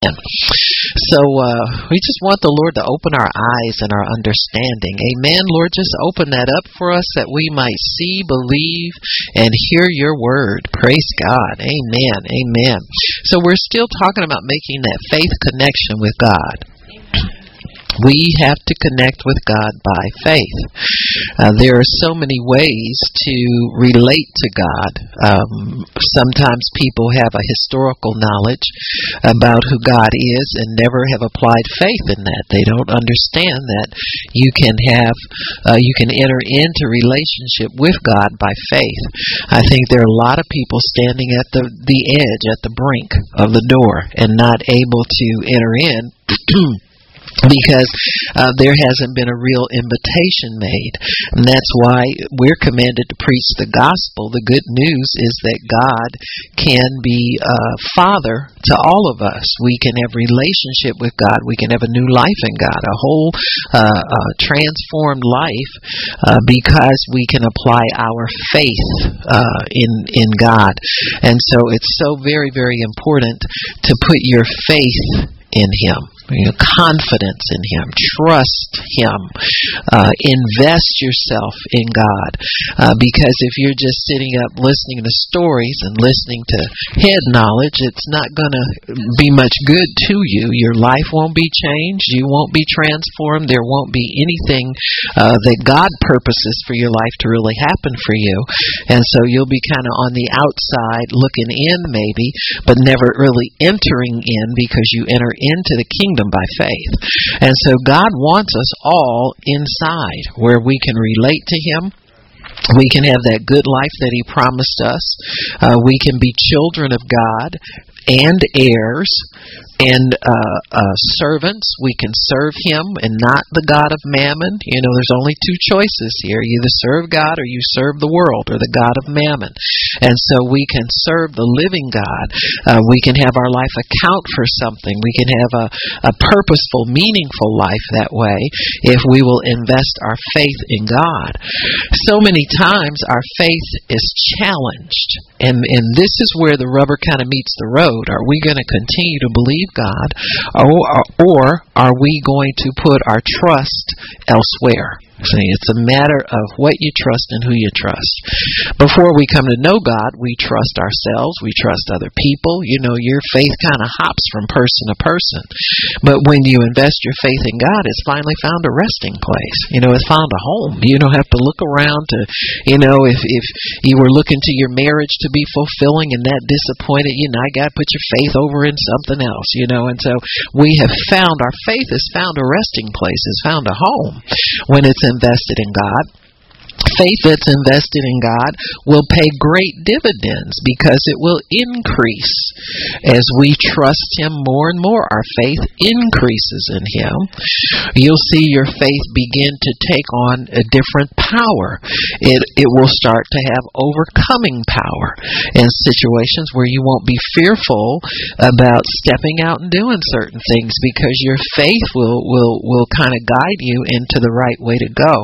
So uh, we just want the Lord to open our eyes and our understanding. Amen. Lord, just open that up for us that we might see, believe, and hear your word. Praise God. Amen. Amen. So we're still talking about making that faith connection with God. We have to connect with God by faith. Uh, there are so many ways to relate to God. Um, sometimes people have a historical knowledge about who God is and never have applied faith in that. They don't understand that you can have, uh, you can enter into relationship with God by faith. I think there are a lot of people standing at the the edge, at the brink of the door, and not able to enter in. because uh, there hasn't been a real invitation made. And that's why we're commanded to preach the gospel. The good news is that God can be a father to all of us. We can have relationship with God. We can have a new life in God, a whole uh, uh, transformed life uh, because we can apply our faith uh, in in God. And so it's so very very important to put your faith in Him you know, confidence in Him, trust Him, uh, invest yourself in God. Uh, because if you're just sitting up listening to stories and listening to head knowledge, it's not going to be much good to you. Your life won't be changed. You won't be transformed. There won't be anything uh, that God purposes for your life to really happen for you. And so you'll be kind of on the outside looking in, maybe, but never really entering in because you enter into the kingdom by faith. And so God wants us all inside where we can relate to Him we can have that good life that he promised us. Uh, we can be children of God and heirs and uh, uh, servants. We can serve Him and not the God of mammon. You know, there's only two choices here: you either serve God or you serve the world or the God of mammon. And so we can serve the living God. Uh, we can have our life account for something. We can have a, a purposeful, meaningful life that way if we will invest our faith in God. So many times our faith is challenged, and and this is where the rubber kind of meets the road. Are we going to continue to believe? God, or, or are we going to put our trust elsewhere? See, it's a matter of what you trust and who you trust. Before we come to know God, we trust ourselves, we trust other people. You know, your faith kind of hops from person to person. But when you invest your faith in God, it's finally found a resting place. You know, it's found a home. You don't have to look around to, you know, if if you were looking to your marriage to be fulfilling and that disappointed you, now you got to put your faith over in something else. You know, and so we have found our faith has found a resting place, has found a home when it's invested in God faith that's invested in God will pay great dividends because it will increase as we trust Him more and more. Our faith increases in Him. You'll see your faith begin to take on a different power. It it will start to have overcoming power in situations where you won't be fearful about stepping out and doing certain things because your faith will will will kind of guide you into the right way to go.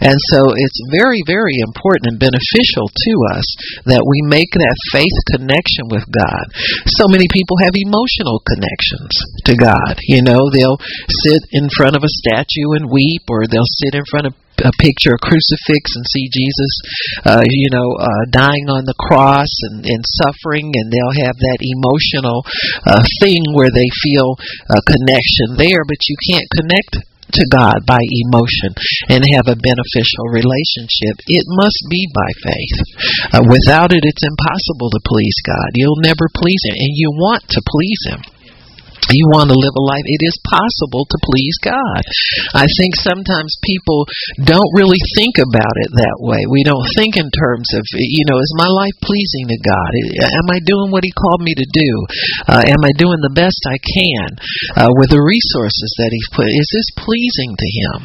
And so it's very, very important and beneficial to us that we make that faith connection with God. So many people have emotional connections to God. You know, they'll sit in front of a statue and weep, or they'll sit in front of a picture, of a crucifix, and see Jesus, uh, you know, uh, dying on the cross and, and suffering, and they'll have that emotional uh, thing where they feel a connection there, but you can't connect to God by emotion and have a beneficial relationship, it must be by faith. Uh, without it, it's impossible to please God. You'll never please Him, and you want to please Him you want to live a life, it is possible to please God. I think sometimes people don't really think about it that way. We don't think in terms of, you know, is my life pleasing to God? Am I doing what He called me to do? Uh, am I doing the best I can uh, with the resources that He's put? Is this pleasing to Him?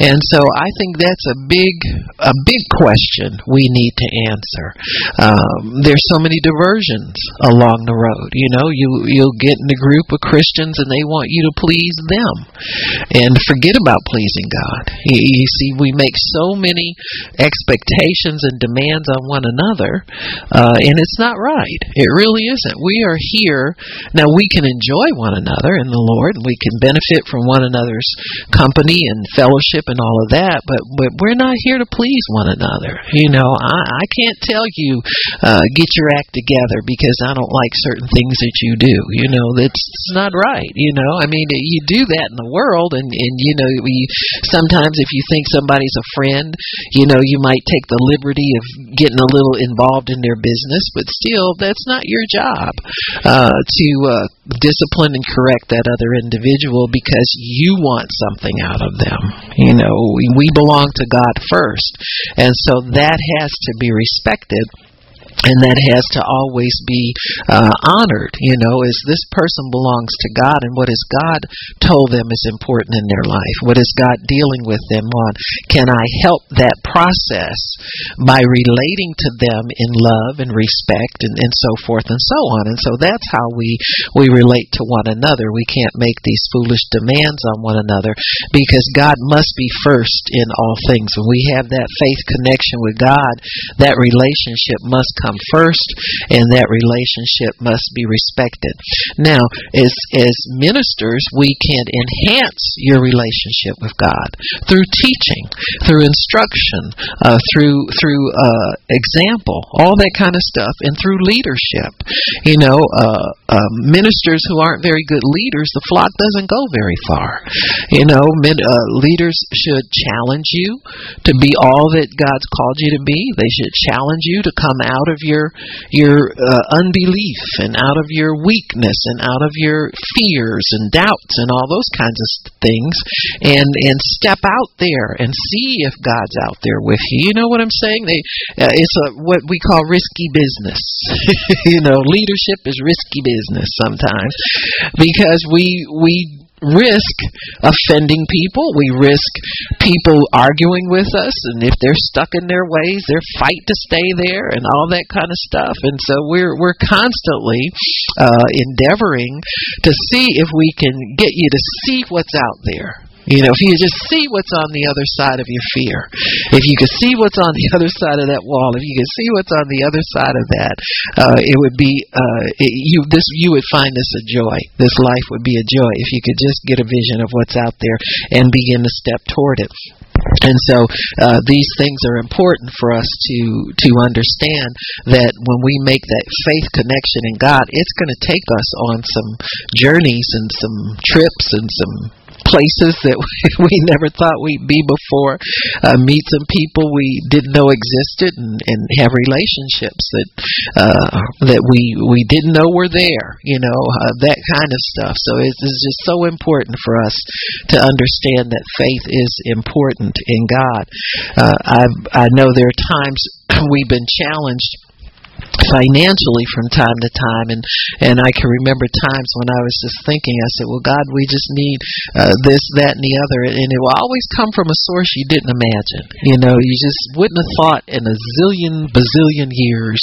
And so I think that's a big, a big question we need to answer. Um, there's so many diversions along the road. You know, you you'll get in a group of Christians and they want you to please them, and forget about pleasing God. You, you see, we make so many expectations and demands on one another, uh, and it's not right. It really isn't. We are here now. We can enjoy one another in the Lord. And we can benefit from one another's company and fellowship and all of that, but, but we're not here to please one another. You know, I, I can't tell you, uh, get your act together because I don't like certain things that you do. You know, that's not right. You know, I mean, you do that in the world, and, and you know, we, sometimes if you think somebody's a friend, you know, you might take the liberty of getting a little involved in their business, but still, that's not your job uh, to uh, discipline and correct that other individual because you want something out of them. You know, we belong to God first, and so that has to be respected and that has to always be uh, honored. You know, is this person belongs to God, and what has God told them is important in their life? What is God dealing with them on? Can I help that process by relating to them in love and respect, and, and so forth and so on? And so that's how we we relate to one another. We can't make these foolish demands on one another because God must be first in all things. When we have that faith connection with God, that relationship must come first, and that relationship must be respected. Now, as as ministers, we can enhance your relationship with God through teaching, through instruction, uh, through through uh, example, all that kind of stuff, and through leadership. You know, uh, uh ministers who aren't very good leaders, the flock doesn't go very far. You know, men, uh, leaders should challenge you to be all that God's called you to be. They should challenge you to come out of your your uh, unbelief and out of your weakness and out of your fears and doubts and all those kinds of things and and step out there and see if God's out there with you. You know what I'm saying? They uh, it's a what we call risky business. you know, leadership is risky business sometimes because we we risk offending people. We risk people arguing with us, and if they're stuck in their ways, they fight to stay there, and all that kind of stuff. And so we're we're constantly uh, endeavoring to see if we can get you to see what's out there you know, if you just see what's on the other side of your fear, if you could see what's on the other side of that wall, if you could see what's on the other side of that, uh, it would be uh, it, you. This you would find this a joy. This life would be a joy if you could just get a vision of what's out there and begin to step toward it. And so uh, these things are important for us to to understand that when we make that faith connection in God, it's going to take us on some journeys and some trips and some places that we never thought we'd be before, uh, meet some people we didn't know existed, and, and have relationships that uh, that we we didn't know were there. You know uh, that kind of stuff. So it's, it's just so important for us to understand that faith is important in God. Uh, I I know there are times we've been challenged financially from time to time and and I can remember times when I was just thinking I said well God we just need uh, this that and the other and it will always come from a source you didn't imagine. You know you just wouldn't have thought in a zillion bazillion years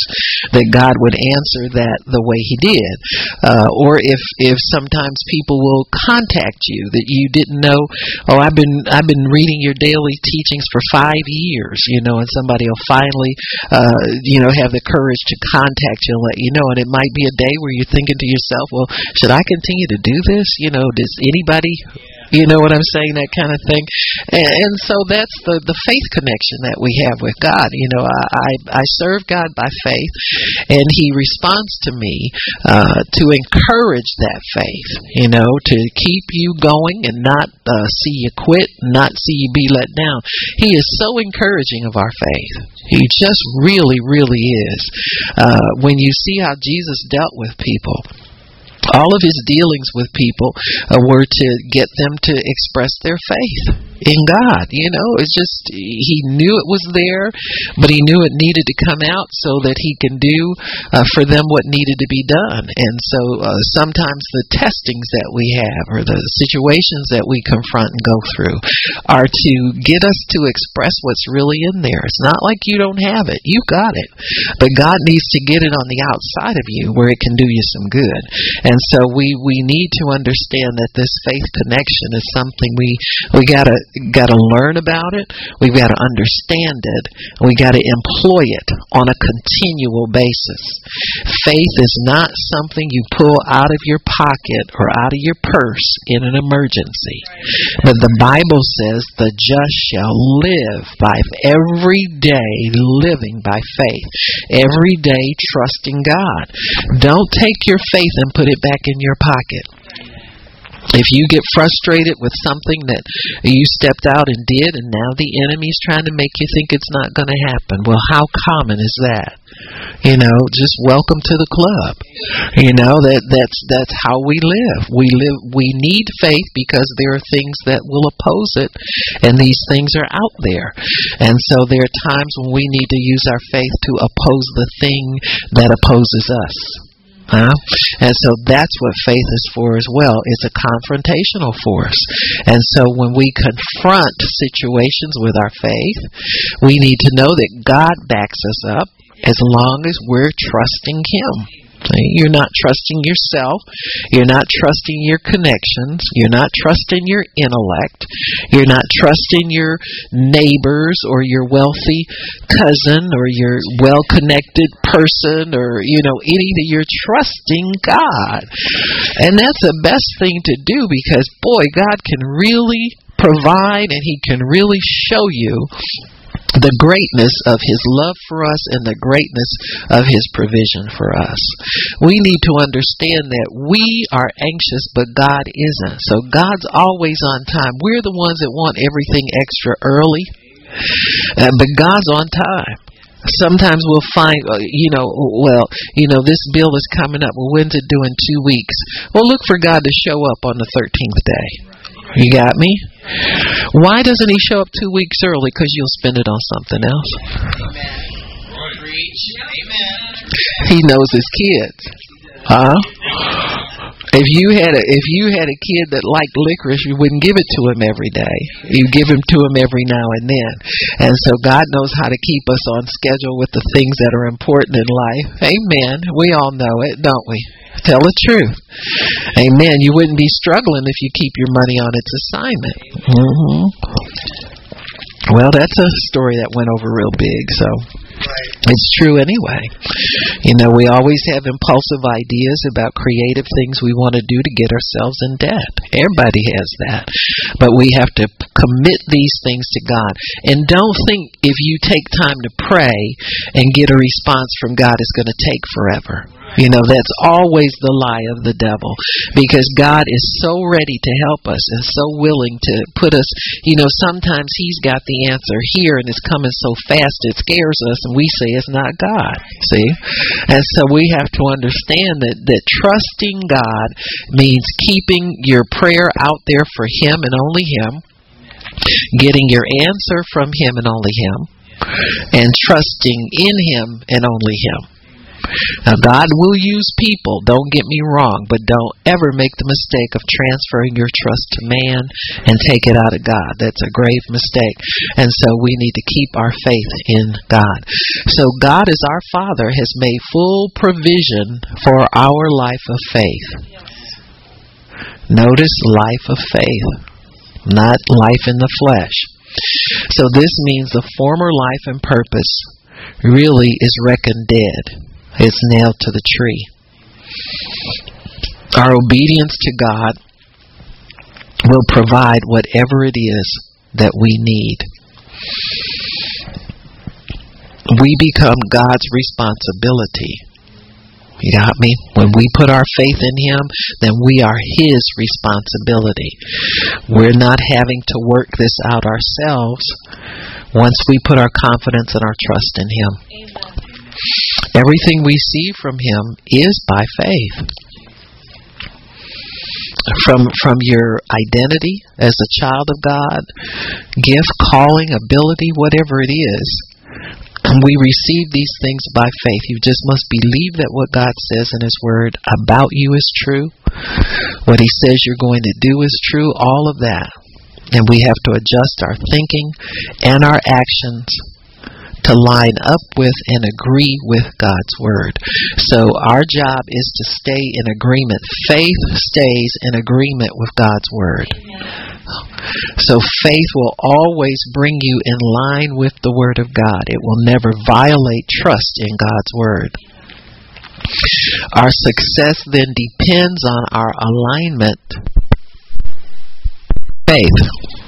that God would answer that the way he did. Uh, or if if sometimes people will contact you that you didn't know oh I've been I've been reading your daily teachings for 5 years you know and somebody will finally uh, you know have the courage to contact you and let you know. And it might be a day where you're thinking to yourself, well, should I continue to do this? You know, does anybody you know what I'm saying? That kind of thing. And, and so that's the the faith connection that we have with God. You know, I I, I serve God by faith, and He responds to me uh, to encourage that faith. You know, to keep you going and not uh, see you quit, not see you be let down. He is so encouraging of our faith. He just really, really is. Uh, when you see how Jesus dealt with people All of his dealings with people uh, were to get them to express their faith in God. You know, it's just he knew it was there, but he knew it needed to come out so that he can do uh, for them what needed to be done. And so uh, sometimes the testings that we have or the situations that we confront and go through are to get us to express what's really in there. It's not like you don't have it. You got it. But God needs to get it on the outside of you where it can do you some good. And so we we need to understand that this faith connection is something we we got to got to learn about it. We've got to understand it. And we got to employ it on a continual basis. Faith is not something you pull out of your pocket or out of your purse in an emergency. But the Bible says the just shall live by every day living by faith. Every day trusting God. Don't take your faith and put it back in your pocket. If you get frustrated with something that you stepped out and did, and now the enemy's trying to make you think it's not going to happen, well, how common is that? You know, just welcome to the club. You know that that's that's how we live. We live. We need faith because there are things that will oppose it, and these things are out there. And so there are times when we need to use our faith to oppose the thing that opposes us. Huh? And so that's what faith is for as well. It's a confrontational force. And so when we confront situations with our faith, we need to know that God backs us up as long as we're trusting Him. You're not trusting yourself. You're not trusting your connections. You're not trusting your intellect. You're not trusting your neighbors or your wealthy cousin or your well connected person or, you know, anything. You're trusting God. And that's the best thing to do because, boy, God can really provide and He can really show you the greatness of his love for us and the greatness of his provision for us. We need to understand that we are anxious, but God isn't. So God's always on time. We're the ones that want everything extra early, but God's on time. Sometimes we'll find, uh, you know, well, you know, this bill is coming up. Well, when's it due in two weeks? Well, look for God to show up on the 13th day. You got me? Why doesn't he show up two weeks early? Because you'll spend it on something else. He knows his kids. Huh? If you had a if you had a kid that liked licorice, you wouldn't give it to him every day. You give him to him every now and then. And so God knows how to keep us on schedule with the things that are important in life. Amen. We all know it, don't we? Tell the truth. Amen. You wouldn't be struggling if you keep your money on its assignment. Mm-hmm. Well, that's a story that went over real big, so it's true anyway. You know, we always have impulsive ideas about creative things we want to do to get ourselves in debt. Everybody has that. But we have to commit these things to God. And don't think if you take time to pray and get a response from God, it's going to take forever. You know, that's always the lie of the devil because God is so ready to help us and so willing to put us, you know, sometimes He's got the answer here and it's coming so fast it scares us and we say it's not God. See? And so we have to understand that, that trusting God means keeping your prayer out there for Him and only Him, getting your answer from Him and only Him, and trusting in Him and only Him. Now, God will use people, don't get me wrong, but don't ever make the mistake of transferring your trust to man and take it out of God. That's a grave mistake. And so we need to keep our faith in God. So, God, as our Father, has made full provision for our life of faith. Notice life of faith, not life in the flesh. So, this means the former life and purpose really is reckoned dead. It's nailed to the tree. Our obedience to God will provide whatever it is that we need. We become God's responsibility. You got me? When we put our faith in Him, then we are His responsibility. We're not having to work this out ourselves once we put our confidence and our trust in Him. Amen. Everything we see from Him is by faith. from from your identity as a child of God, gift, calling, ability, whatever it is. We receive these things by faith. You just must believe that what God says in His Word about you is true. What He says you're going to do is true. All of that. And we have to adjust our thinking and our actions to line up with and agree with God's Word. So our job is to stay in agreement. Faith stays in agreement with God's Word. So faith will always bring you in line with the Word of God. It will never violate trust in God's Word. Our success then depends on our alignment faith.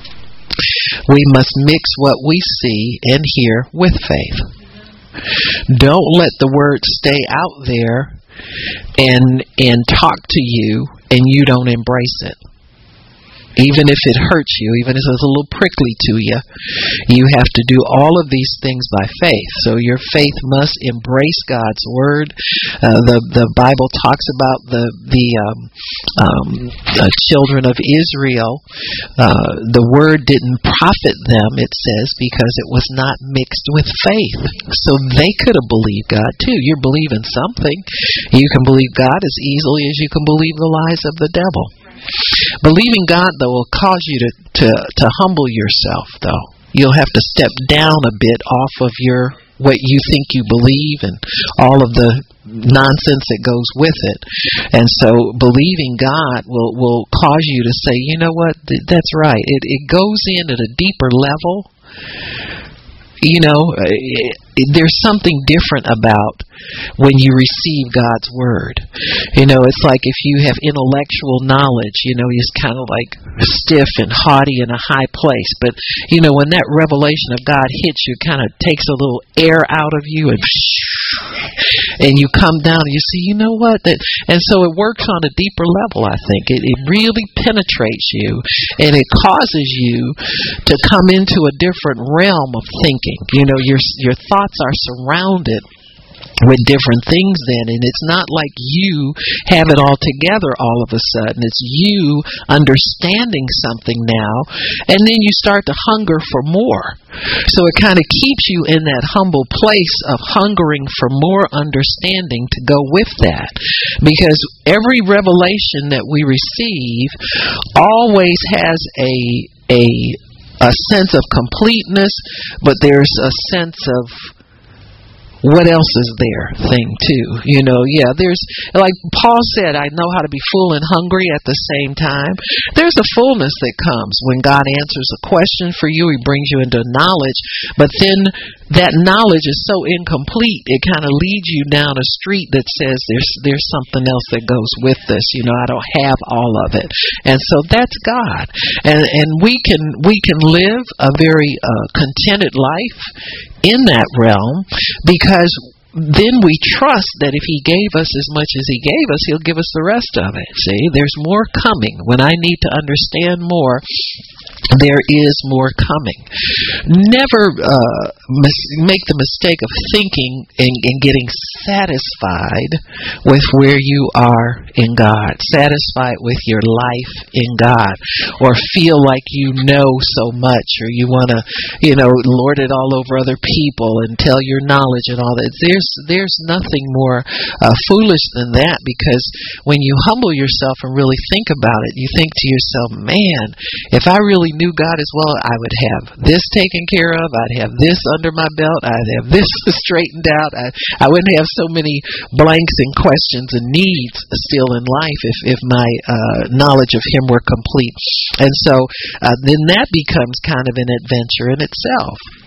We must mix what we see and hear with faith. Don't let the word stay out there and and talk to you and you don't embrace it even if it hurts you, even if it's a little prickly to you, you have to do all of these things by faith. So your faith must embrace God's word. Uh, the the Bible talks about the the, um, um, the children of Israel. Uh, the word didn't profit them, it says, because it was not mixed with faith. So they could have believed God too. You're believing something. You can believe God as easily as you can believe the lies of the devil. Believing God, though, will cause you to, to, to humble yourself, though. You'll have to step down a bit off of your what you think you believe and all of the nonsense that goes with it. And so believing God will will cause you to say, you know what, that's right. It it goes in at a deeper level. You know, it, there's something different about when you receive God's word. You know, it's like if you have intellectual knowledge, you know, you're kind of like stiff and haughty in a high place. But, you know, when that revelation of God hits you, it kind of takes a little air out of you and and you come down and you see, you know what? That, and so it works on a deeper level, I think. It, it really penetrates you and it causes you to come into a different realm of thinking. You know, your your thoughts are surrounded with different things then and it's not like you have it all together all of a sudden. It's you understanding something now and then you start to hunger for more. So it kind of keeps you in that humble place of hungering for more understanding to go with that. Because every revelation that we receive always has a a a sense of completeness but there's a sense of what else is there thing too. You know, yeah, there's like Paul said, I know how to be full and hungry at the same time. There's a fullness that comes when God answers a question for you, he brings you into knowledge, but then that knowledge is so incomplete, it kind of leads you down a street that says there's there's something else that goes with this. You know, I don't have all of it. And so that's God. And and we can we can live a very uh, contented life in that realm because then we trust that if he gave us as much as he gave us, he'll give us the rest of it. See, there's more coming. When I need to understand more, there is more coming. Never uh, mis- make the mistake of thinking and, and, getting satisfied with where you are in God, satisfied with your life in God, or feel like you know so much, or you want to, you know, lord it all over other people and tell your knowledge and all that. There's there's nothing more uh, foolish than that because when you humble yourself and really think about it, you think to yourself, man, if I really knew God as well, I would have this taken care of. I'd have this under my belt. I'd have this straightened out. I, I wouldn't have so many blanks and questions and needs still in life if, if my uh, knowledge of Him were complete. And so uh, then that becomes kind of an adventure in itself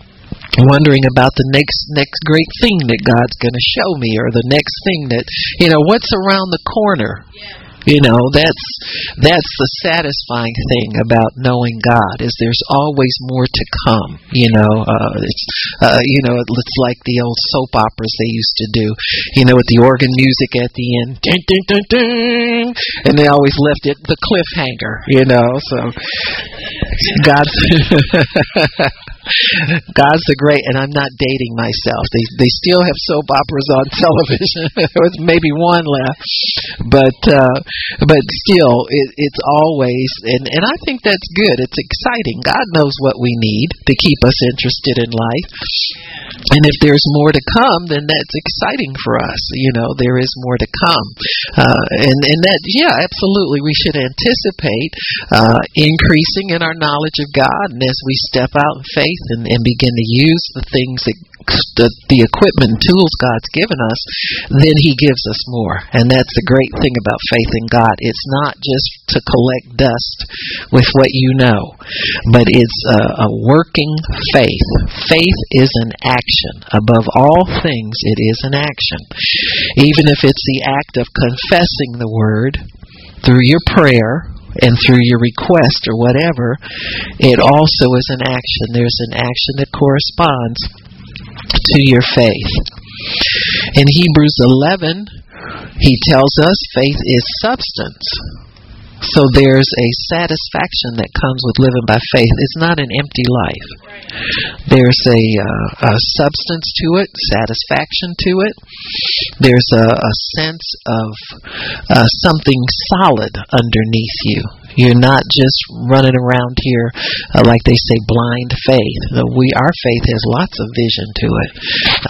wondering about the next next great thing that God's going to show me or the next thing that you know what's around the corner. Yeah you know, that's that's the satisfying thing about knowing God is there's always more to come. You know, uh, it's uh, you know it's like the old soap operas they used to do. You know, with the organ music at the end, ding, ding, ding, ding, and they always left it the cliffhanger. You know, so God. God's the great, and I'm not dating myself. They they still have soap operas on television. There's maybe one left, but uh, but still, it, it's always and and I think that's good. It's exciting. God knows what we need to keep us interested in life, and if there's more to come, then that's exciting for us. You know, there is more to come, uh, and and that yeah, absolutely, we should anticipate uh, increasing in our knowledge of God, and as we step out in faith and, and begin to use the things that the, the equipment and tools God's given us, then He gives us more. And that's the great thing about faith in God. It's not just to collect dust with what you know, but it's a, a working faith. Faith is an action. Above all things, it is an action. Even if it's the act of confessing the Word through your prayer and through your request or whatever, it also is an action. There's an action that corresponds to your faith. In Hebrews 11, he tells us faith is substance. So there's a satisfaction that comes with living by faith. It's not an empty life. There's a, uh, a substance to it, satisfaction to it. There's a, a sense of uh, something solid underneath you. You're not just running around here uh, like they say blind faith. We our faith has lots of vision to it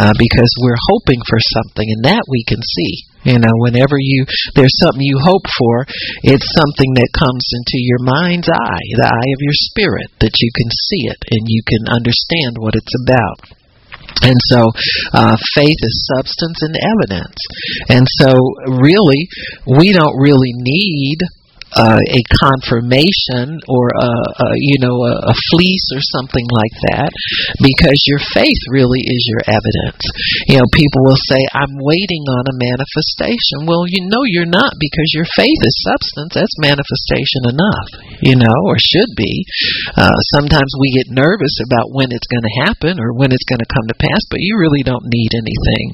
uh, because we're hoping for something, and that we can see. You know, whenever you there's something you hope for, it's something that comes into your mind's eye, the eye of your spirit, that you can see it and you can understand what it's about. And so, uh, faith is substance and evidence. And so, really, we don't really need uh, a confirmation or a, a you know a, a fleece or something like that because your faith really is your evidence. You know people will say i'm waiting on a manifestation. Well you know you're not because your faith is substance. That's manifestation enough you know or should be. Uh, sometimes we get nervous about when it's going to happen or when it's going to come to pass but you really don't need anything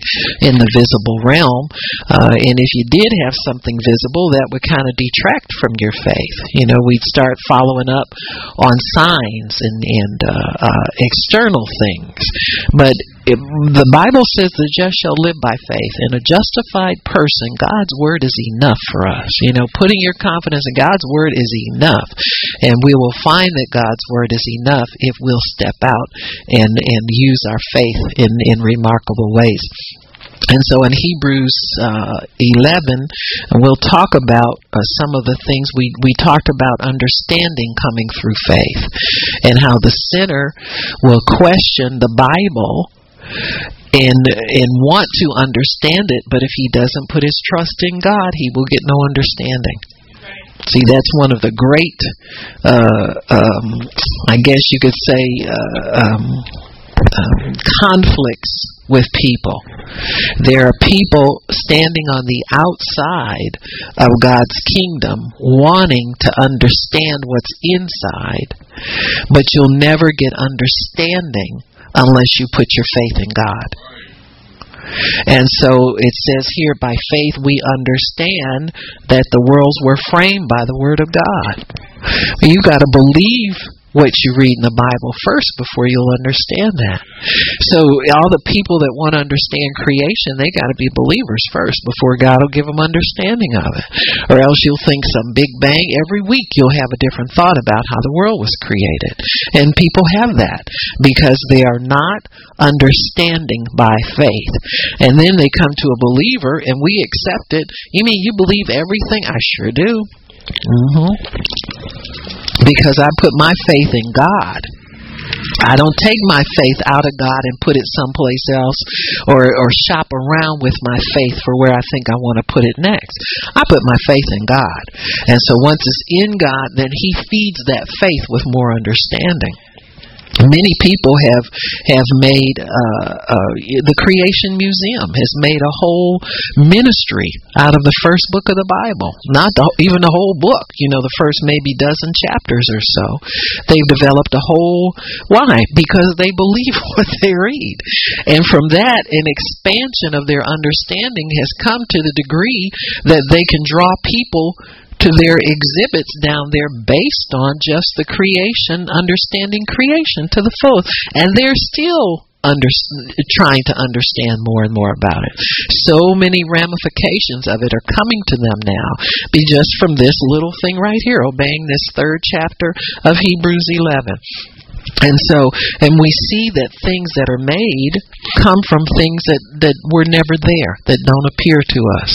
in the visible realm. Uh, and if you did have something visible that would kind of detract from your faith. You know, we'd start following up on signs and, and uh, uh, external things. But it, the Bible says the just shall live by faith. And a justified person, God's word is enough for us. You know, putting your confidence in God's word is enough. And we will find that God's word is enough if we'll step out and, and use our faith in, in remarkable ways. And so in Hebrews uh, 11, we'll talk about uh, some of the things we, we talked about understanding coming through faith and how the sinner will question the Bible and and want to understand it, but if he doesn't put his trust in God, he will get no understanding. See, that's one of the great, uh, um, I guess you could say, uh, um, um, conflicts with people. There are people standing on the outside of God's kingdom wanting to understand what's inside, but you'll never get understanding unless you put your faith in God. And so it says here, by faith we understand that the worlds were framed by the Word of God. You've got to believe what you read in the Bible first before you'll understand that. So all the people that want to understand creation, they got to be believers first before God will give them understanding of it. Or else you'll think some big bang every week you'll have a different thought about how the world was created. And people have that because they are not understanding by faith. And then they come to a believer and we accept it. You mean you believe everything? I sure do. Mm-hmm. Because I put my faith in God. I don't take my faith out of God and put it someplace else or, or shop around with my faith for where I think I want to put it next. I put my faith in God. And so once it's in God, then He feeds that faith with more understanding. Many people have have made uh, uh, the Creation Museum has made a whole ministry out of the first book of the Bible. Not the, even the whole book. You know, the first maybe dozen chapters or so. They've developed a whole why because they believe what they read, and from that, an expansion of their understanding has come to the degree that they can draw people to their exhibits down there based on just the creation, understanding creation to the full. And they're still under, trying to understand more and more about it. So many ramifications of it are coming to them now, be just from this little thing right here, obeying this third chapter of Hebrews 11. And so, and we see that things that are made come from things that, that were never there, that don't appear to us.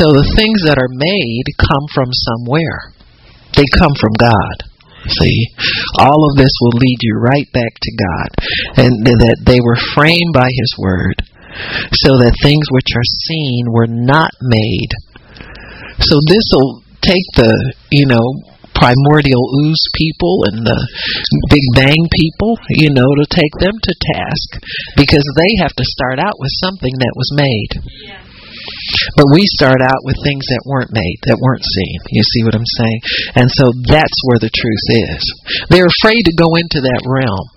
So the things that are made come from somewhere. They come from God. See, all of this will lead you right back to God, and that they were framed by His Word, so that things which are seen were not made. So this will take the, you know, primordial ooze people and the Big Bang people, you know, to take them to task because they have to start out with something that was made. Yeah. But we start out with things that weren't made, that weren't seen. You see what I'm saying? And so that's where the truth is. They're afraid to go into that realm.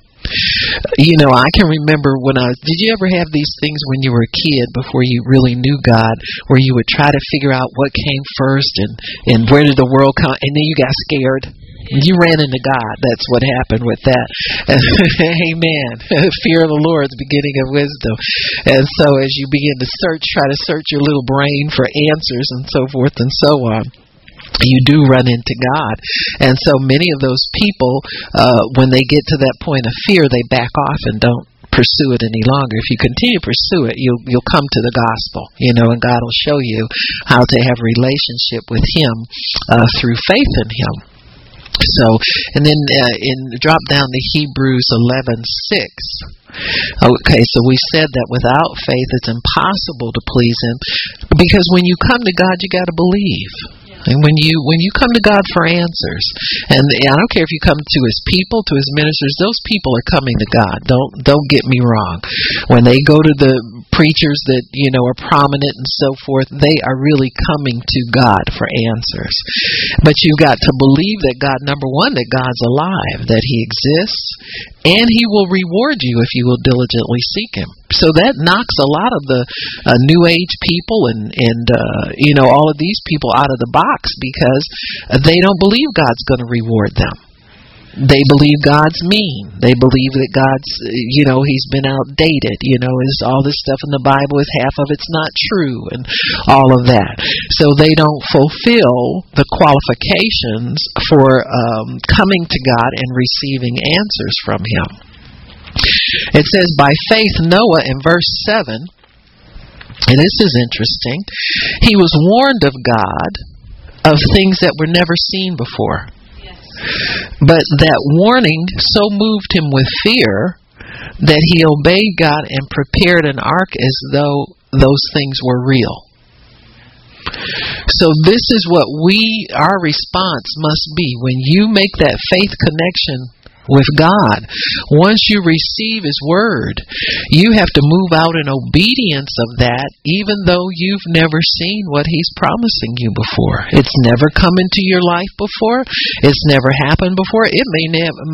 You know, I can remember when I did you ever have these things when you were a kid before you really knew God where you would try to figure out what came first and and where did the world come and then you got scared And you ran into God. That's what happened with that. Amen. Fear of the Lord is the beginning of wisdom. And so as you begin to search, try to search your little brain for answers and so forth and so on you do run into God. And so many of those people, uh, when they get to that point of fear, they back off and don't pursue it any longer. If you continue to pursue it, you'll you'll come to the gospel, you know, and God will show you how to have relationship with Him uh, through faith in Him. So, and then uh, in drop down to Hebrews eleven six. Okay, so we said that without faith it's impossible to please Him, because when you come to God, you got to believe. And when you when you come to God for answers, and I don't care if you come to His people, to His ministers, those people are coming to God. Don't don't get me wrong. When they go to the preachers that you know are prominent and so forth, they are really coming to God for answers. But you've got to believe that God, number one, that God's alive, that He exists, and He will reward you if you will diligently seek Him. So that knocks a lot of the uh, New Age people and and uh, you know all of these people out of the box because they don't believe God's going to reward them. They believe God's mean. They believe that God's, you know, He's been outdated. You know, is all this stuff in the Bible is half of it's not true, and all of that. So they don't fulfill the qualifications for um, coming to God and receiving answers from Him. It says, by faith, Noah in verse 7, and this is interesting, he was warned of God of things that were never seen before. But that warning so moved him with fear that he obeyed God and prepared an ark as though those things were real. So this is what we our response must be when you make that faith connection with God. Once you receive His Word, you have to move out in obedience of that, even though you've never seen what He's promising you before. It's never come into your life before. It's never happened before. It may,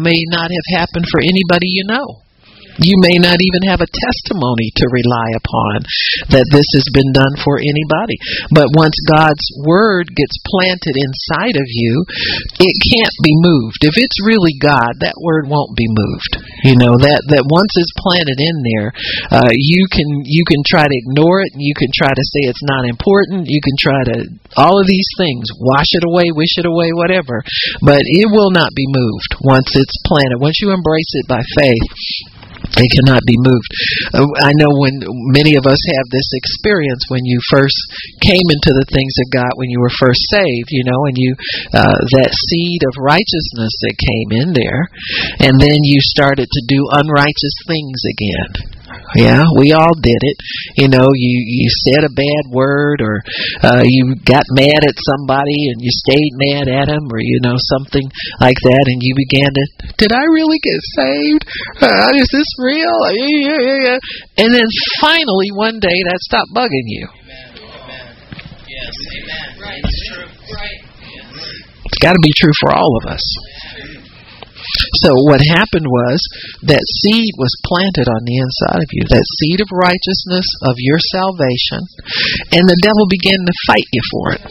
may not have happened for anybody you know. You may not even have a testimony to rely upon that this has been done for anybody. But once God's word gets planted inside of you, it can't be moved. If it's really God, that word won't be moved. You know that that once it's planted in there, uh, you can you can try to ignore it, and you can try to say it's not important. You can try to all of these things, wash it away, wish it away, whatever. But it will not be moved once it's planted. Once you embrace it by faith, it cannot be moved. Uh, I know when many of us have this experience when you first came into the things of God, when you were first saved, you know, and you uh, that seed of righteousness that came in there, and then you started to do unrighteous things again. Yeah, we all did it. You know, you you said a bad word, or uh, you got mad at somebody, and you stayed mad at them, or you know something like that, and you began to, did I really get saved? Uh, is this real? Yeah, yeah, yeah. And then finally, one day, that stopped bugging you. Amen. Amen. Yes. Amen. Right. It's true. Right. It's got to be true for all of us. So what happened was that seed was planted on the inside of you, that seed of righteousness of your salvation, and the devil began to fight you for it.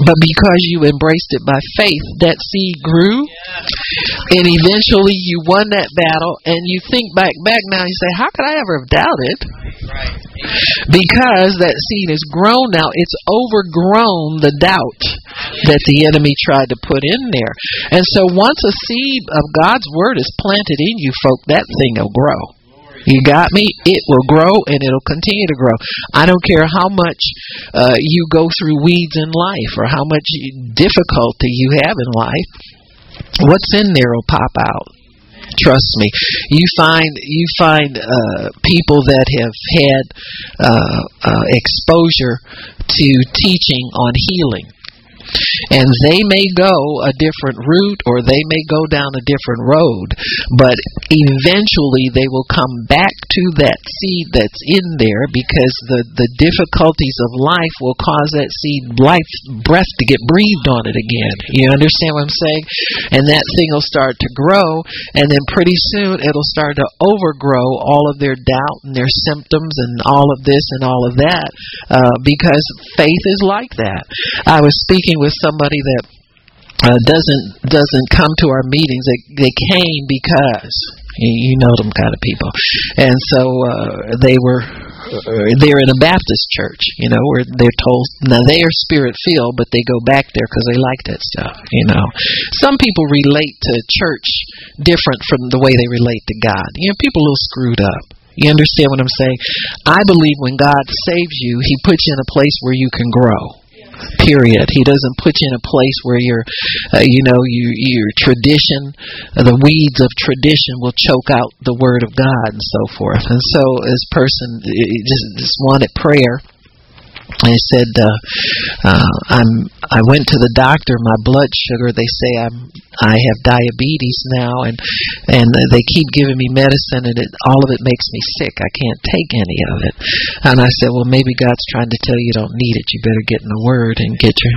But because you embraced it by faith, that seed grew, and eventually you won that battle. And you think back, back now, you say, "How could I ever have doubted?" Because that seed has grown now, it's overgrown the doubt that the enemy tried to put in there. And so, once a seed of God's word is planted in you, folk, that thing will grow. You got me? It will grow and it'll continue to grow. I don't care how much uh, you go through weeds in life or how much difficulty you have in life. What's in there will pop out. Trust me. You find you find uh, people that have had uh, uh exposure to teaching on healing and they may go a different route or they may go down a different road, but eventually they will come back to that seed that's in there because the, the difficulties of life will cause that seed life breath to get breathed on it again. You understand what I'm saying? And that thing will start to grow, and then pretty soon it'll start to overgrow all of their doubt and their symptoms and all of this and all of that uh, because faith is like that. I was speaking with somebody that uh, doesn't doesn't come to our meetings. They they came because you know them kind of people, and so uh, they were uh, they're in a Baptist church, you know, where they're told now they are spirit filled, but they go back there because they like that stuff, you know. Some people relate to church different from the way they relate to God. You know, people a little screwed up. You understand what I'm saying? I believe when God saves you, He puts you in a place where you can grow period. He doesn't put you in a place where you're, uh, you know, you, your tradition, uh, the weeds of tradition will choke out the word of God and so forth. And so, this person just, just wanted prayer I said, uh, uh, "I'm. I went to the doctor. My blood sugar. They say I'm. I have diabetes now, and and they keep giving me medicine, and it all of it makes me sick. I can't take any of it." And I said, "Well, maybe God's trying to tell you don't need it. You better get in the Word and get your."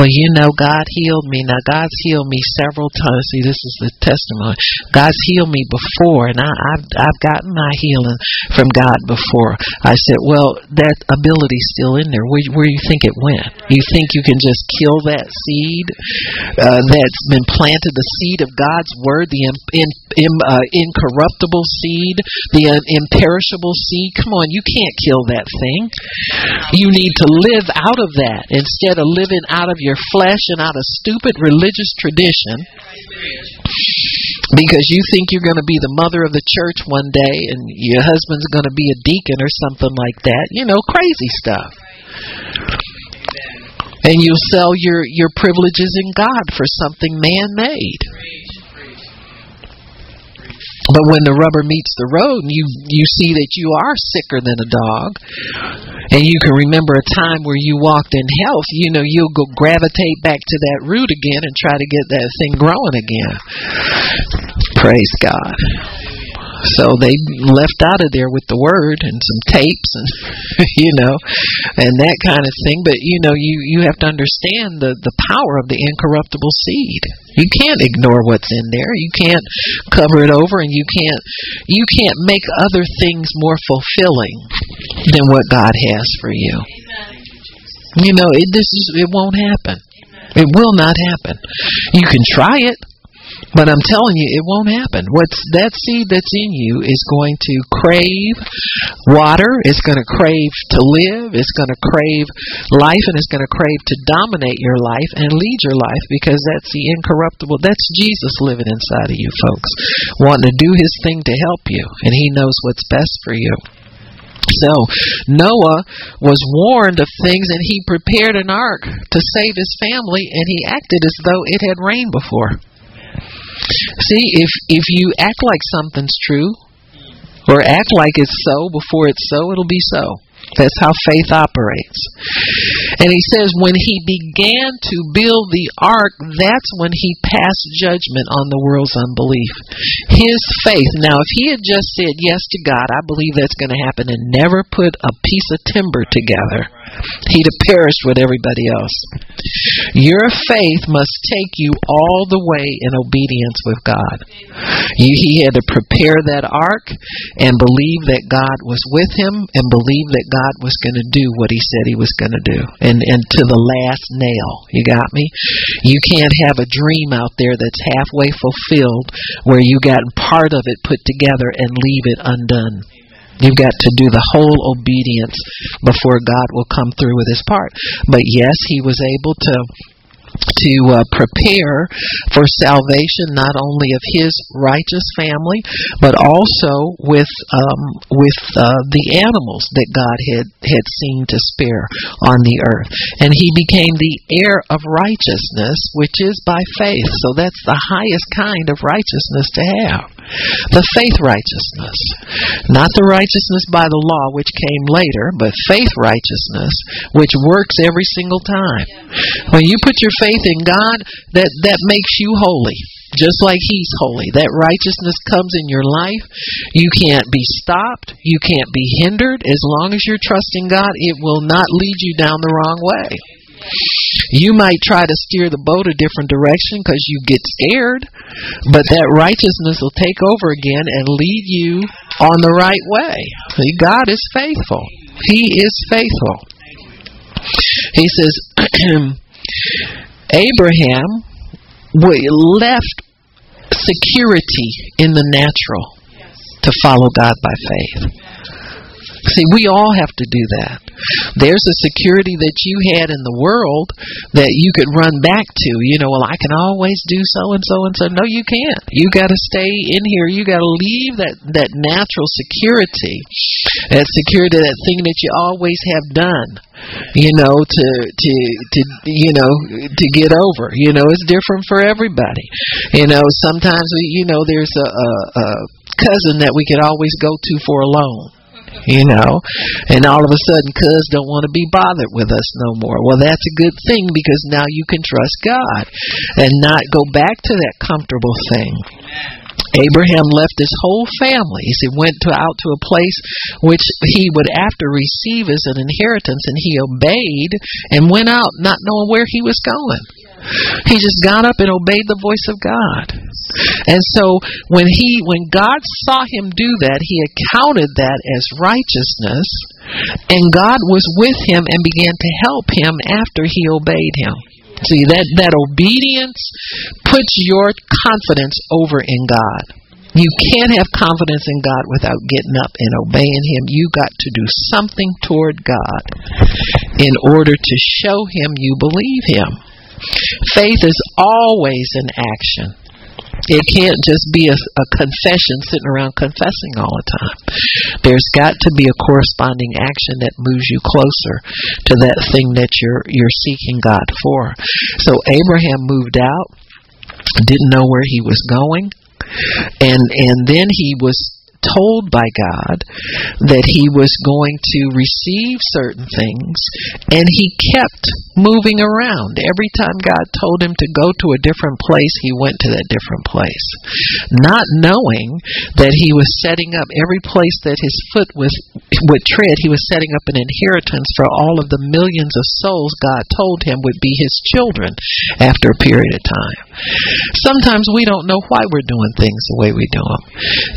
Well, you know, God healed me. Now, God's healed me several times. See, this is the testimony. God's healed me before, and I, I've I've gotten my healing from God before. I said, "Well, that ability's still in." There? Where, where you think it went? You think you can just kill that seed uh, that's been planted, the seed of God's word, the in, in, in, uh, incorruptible seed, the uh, imperishable seed? Come on, you can't kill that thing. You need to live out of that instead of living out of your flesh and out of stupid religious tradition because you think you're going to be the mother of the church one day and your husband's going to be a deacon or something like that. You know, crazy stuff. And you'll sell your, your privileges in God for something man made. But when the rubber meets the road and you you see that you are sicker than a dog and you can remember a time where you walked in health, you know, you'll go gravitate back to that root again and try to get that thing growing again. Praise God. So they left out of there with the word and some tapes and you know and that kind of thing. But you know, you you have to understand the the power of the incorruptible seed. You can't ignore what's in there. You can't cover it over and you can't you can't make other things more fulfilling than what God has for you. You know, it this is it won't happen. It will not happen. You can try it, but I'm telling you, it won't happen. What's that seed that's in you is going to crave water. It's going to crave to live. It's going to crave life, and it's going to crave to dominate your life and lead your life because that's the incorruptible. That's Jesus living inside of you, folks, wanting to do His thing to help you, and He knows what's best for you. So Noah was warned of things and he prepared an ark to save his family and he acted as though it had rained before. See, if if you act like something's true, or act like it's so before it's so, it'll be so. That's how faith operates. And he says, when he began to build the ark, that's when he passed judgment on the world's unbelief. His faith. Now, if he had just said yes to God, I believe that's going to happen, and never put a piece of timber together He'd have perished with everybody else. Your faith must take you all the way in obedience with God. You, he had to prepare that ark and believe that God was with him and believe that God was going to do what he said he was going to do. And, and to the last nail. You got me? You can't have a dream out there that's halfway fulfilled where you got part of it put together and leave it undone. You've got to do the whole obedience before God will come through with his part. But yes, he was able to to uh, prepare for salvation not only of his righteous family but also with um, with uh, the animals that God had had seen to spare on the earth. And he became the heir of righteousness which is by faith. So that's the highest kind of righteousness to have the faith righteousness not the righteousness by the law which came later but faith righteousness which works every single time when you put your faith in God, that, that makes you holy just like he's holy. That righteousness comes in your life. You can't be stopped. You can't be hindered. As long as you're trusting God, it will not lead you down the wrong way. You might try to steer the boat a different direction because you get scared, but that righteousness will take over again and lead you on the right way. See, God is faithful. He is faithful. He says, Abraham left security in the natural to follow God by faith. See, we all have to do that. There's a security that you had in the world that you could run back to. You know, well, I can always do so and so and so. No, you can't. You got to stay in here. You got to leave that that natural security, that security, that thing that you always have done. You know, to to to you know to get over. You know, it's different for everybody. You know, sometimes we, you know, there's a, a, a cousin that we could always go to for a loan you know, and all of a sudden, cuz don't want to be bothered with us no more. Well, that's a good thing because now you can trust God and not go back to that comfortable thing. Abraham left his whole family. He went to, out to a place which he would after receive as an inheritance, and he obeyed and went out not knowing where he was going. He just got up and obeyed the voice of God. And so when he when God saw him do that, he accounted that as righteousness, and God was with him and began to help him after he obeyed him. See that that obedience puts your confidence over in God. You can't have confidence in God without getting up and obeying Him. You got to do something toward God in order to show Him you believe Him. Faith is always an action. It can't just be a, a, confession sitting around confessing all the time. There's got to be a corresponding action that moves you closer to that thing that you're you're seeking God for. So Abraham moved out, didn't know where he was going, and and then he was told by God that he was going to receive certain things, and he kept moving around. Every time God told him to go to a different place, he went to that different place, not knowing that he was setting up every place that his foot was would tread. He was setting up an inheritance for all of the millions of souls God told him would be his children after a period of time. Sometimes we don't know why we're doing things the way we do them.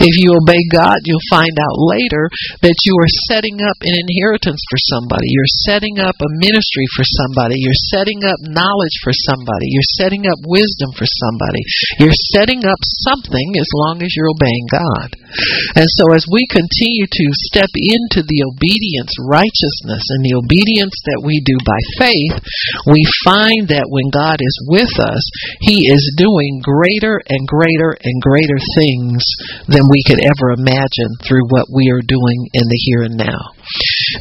If you obey God, God, you'll find out later that you are setting up an inheritance for somebody. You're setting up a ministry for somebody. You're setting up knowledge for somebody. You're setting up wisdom for somebody. You're setting up something as long as you're obeying God. And so as we continue to step into the obedience, righteousness, and the obedience that we do by faith, we find that when God is with us, He is doing greater and greater and greater things than we could ever imagine through what we are doing in the here and now.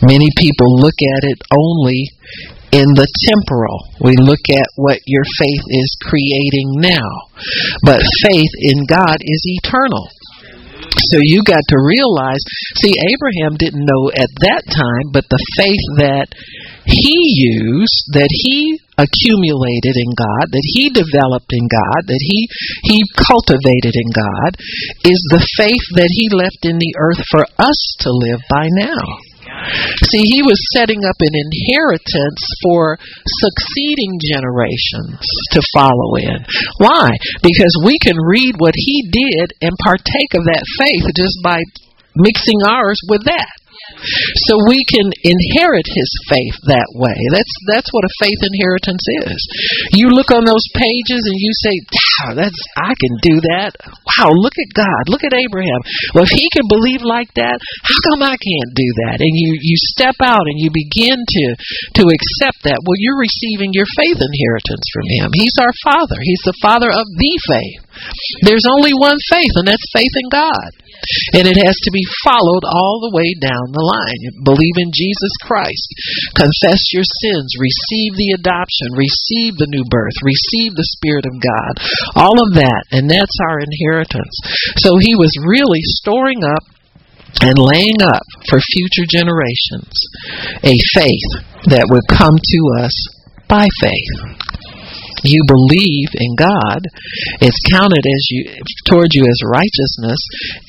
Many people look at it only in the temporal. We look at what your faith is creating now. But faith in God is eternal. So you got to realize, see, Abraham didn't know at that time, but the faith that he used, that he accumulated in God, that he developed in God, that he he cultivated in God, is the faith that he left in the earth for us to live by now. See, he was setting up an inheritance for succeeding generations to follow in. Why? Because we can read what he did and partake of that faith just by mixing ours with that. So we can inherit his faith that way. That's that's what a faith inheritance is. You look on those pages and you say, wow, that's I can do that. Wow, look at God. Look at Abraham. Well, if he can believe like that, how come I can't do that? And you you step out and you begin to to accept that. Well, you're receiving your faith inheritance from him. He's our father. He's the father of the faith. There's only one faith, and that's faith in God. And it has to be followed all the way down the Believe in Jesus Christ. Confess your sins. Receive the adoption. Receive the new birth. Receive the Spirit of God. All of that. And that's our inheritance. So he was really storing up and laying up for future generations a faith that would come to us by faith you believe in God, it's counted as you toward you as righteousness,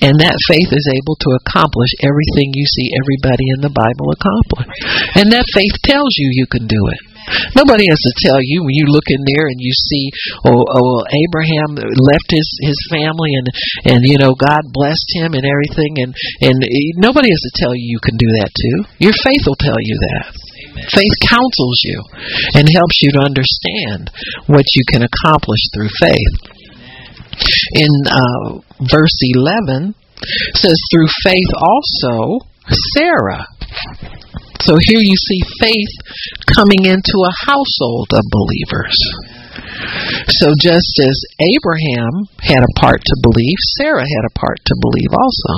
and that faith is able to accomplish everything you see everybody in the Bible accomplish. And that faith tells you you can do it. Nobody has to tell you when you look in there and you see, oh, oh Abraham left his his family and and you know God blessed him and everything, and and eh, nobody has to tell you you can do that too. Your faith will tell you that. Faith counsels you and helps you to understand what you can accomplish through faith. In uh, verse 11, says, Through faith also, Sarah. So here you see faith coming into a household of believers. So just as Abraham had a part to believe, Sarah had a part to believe also.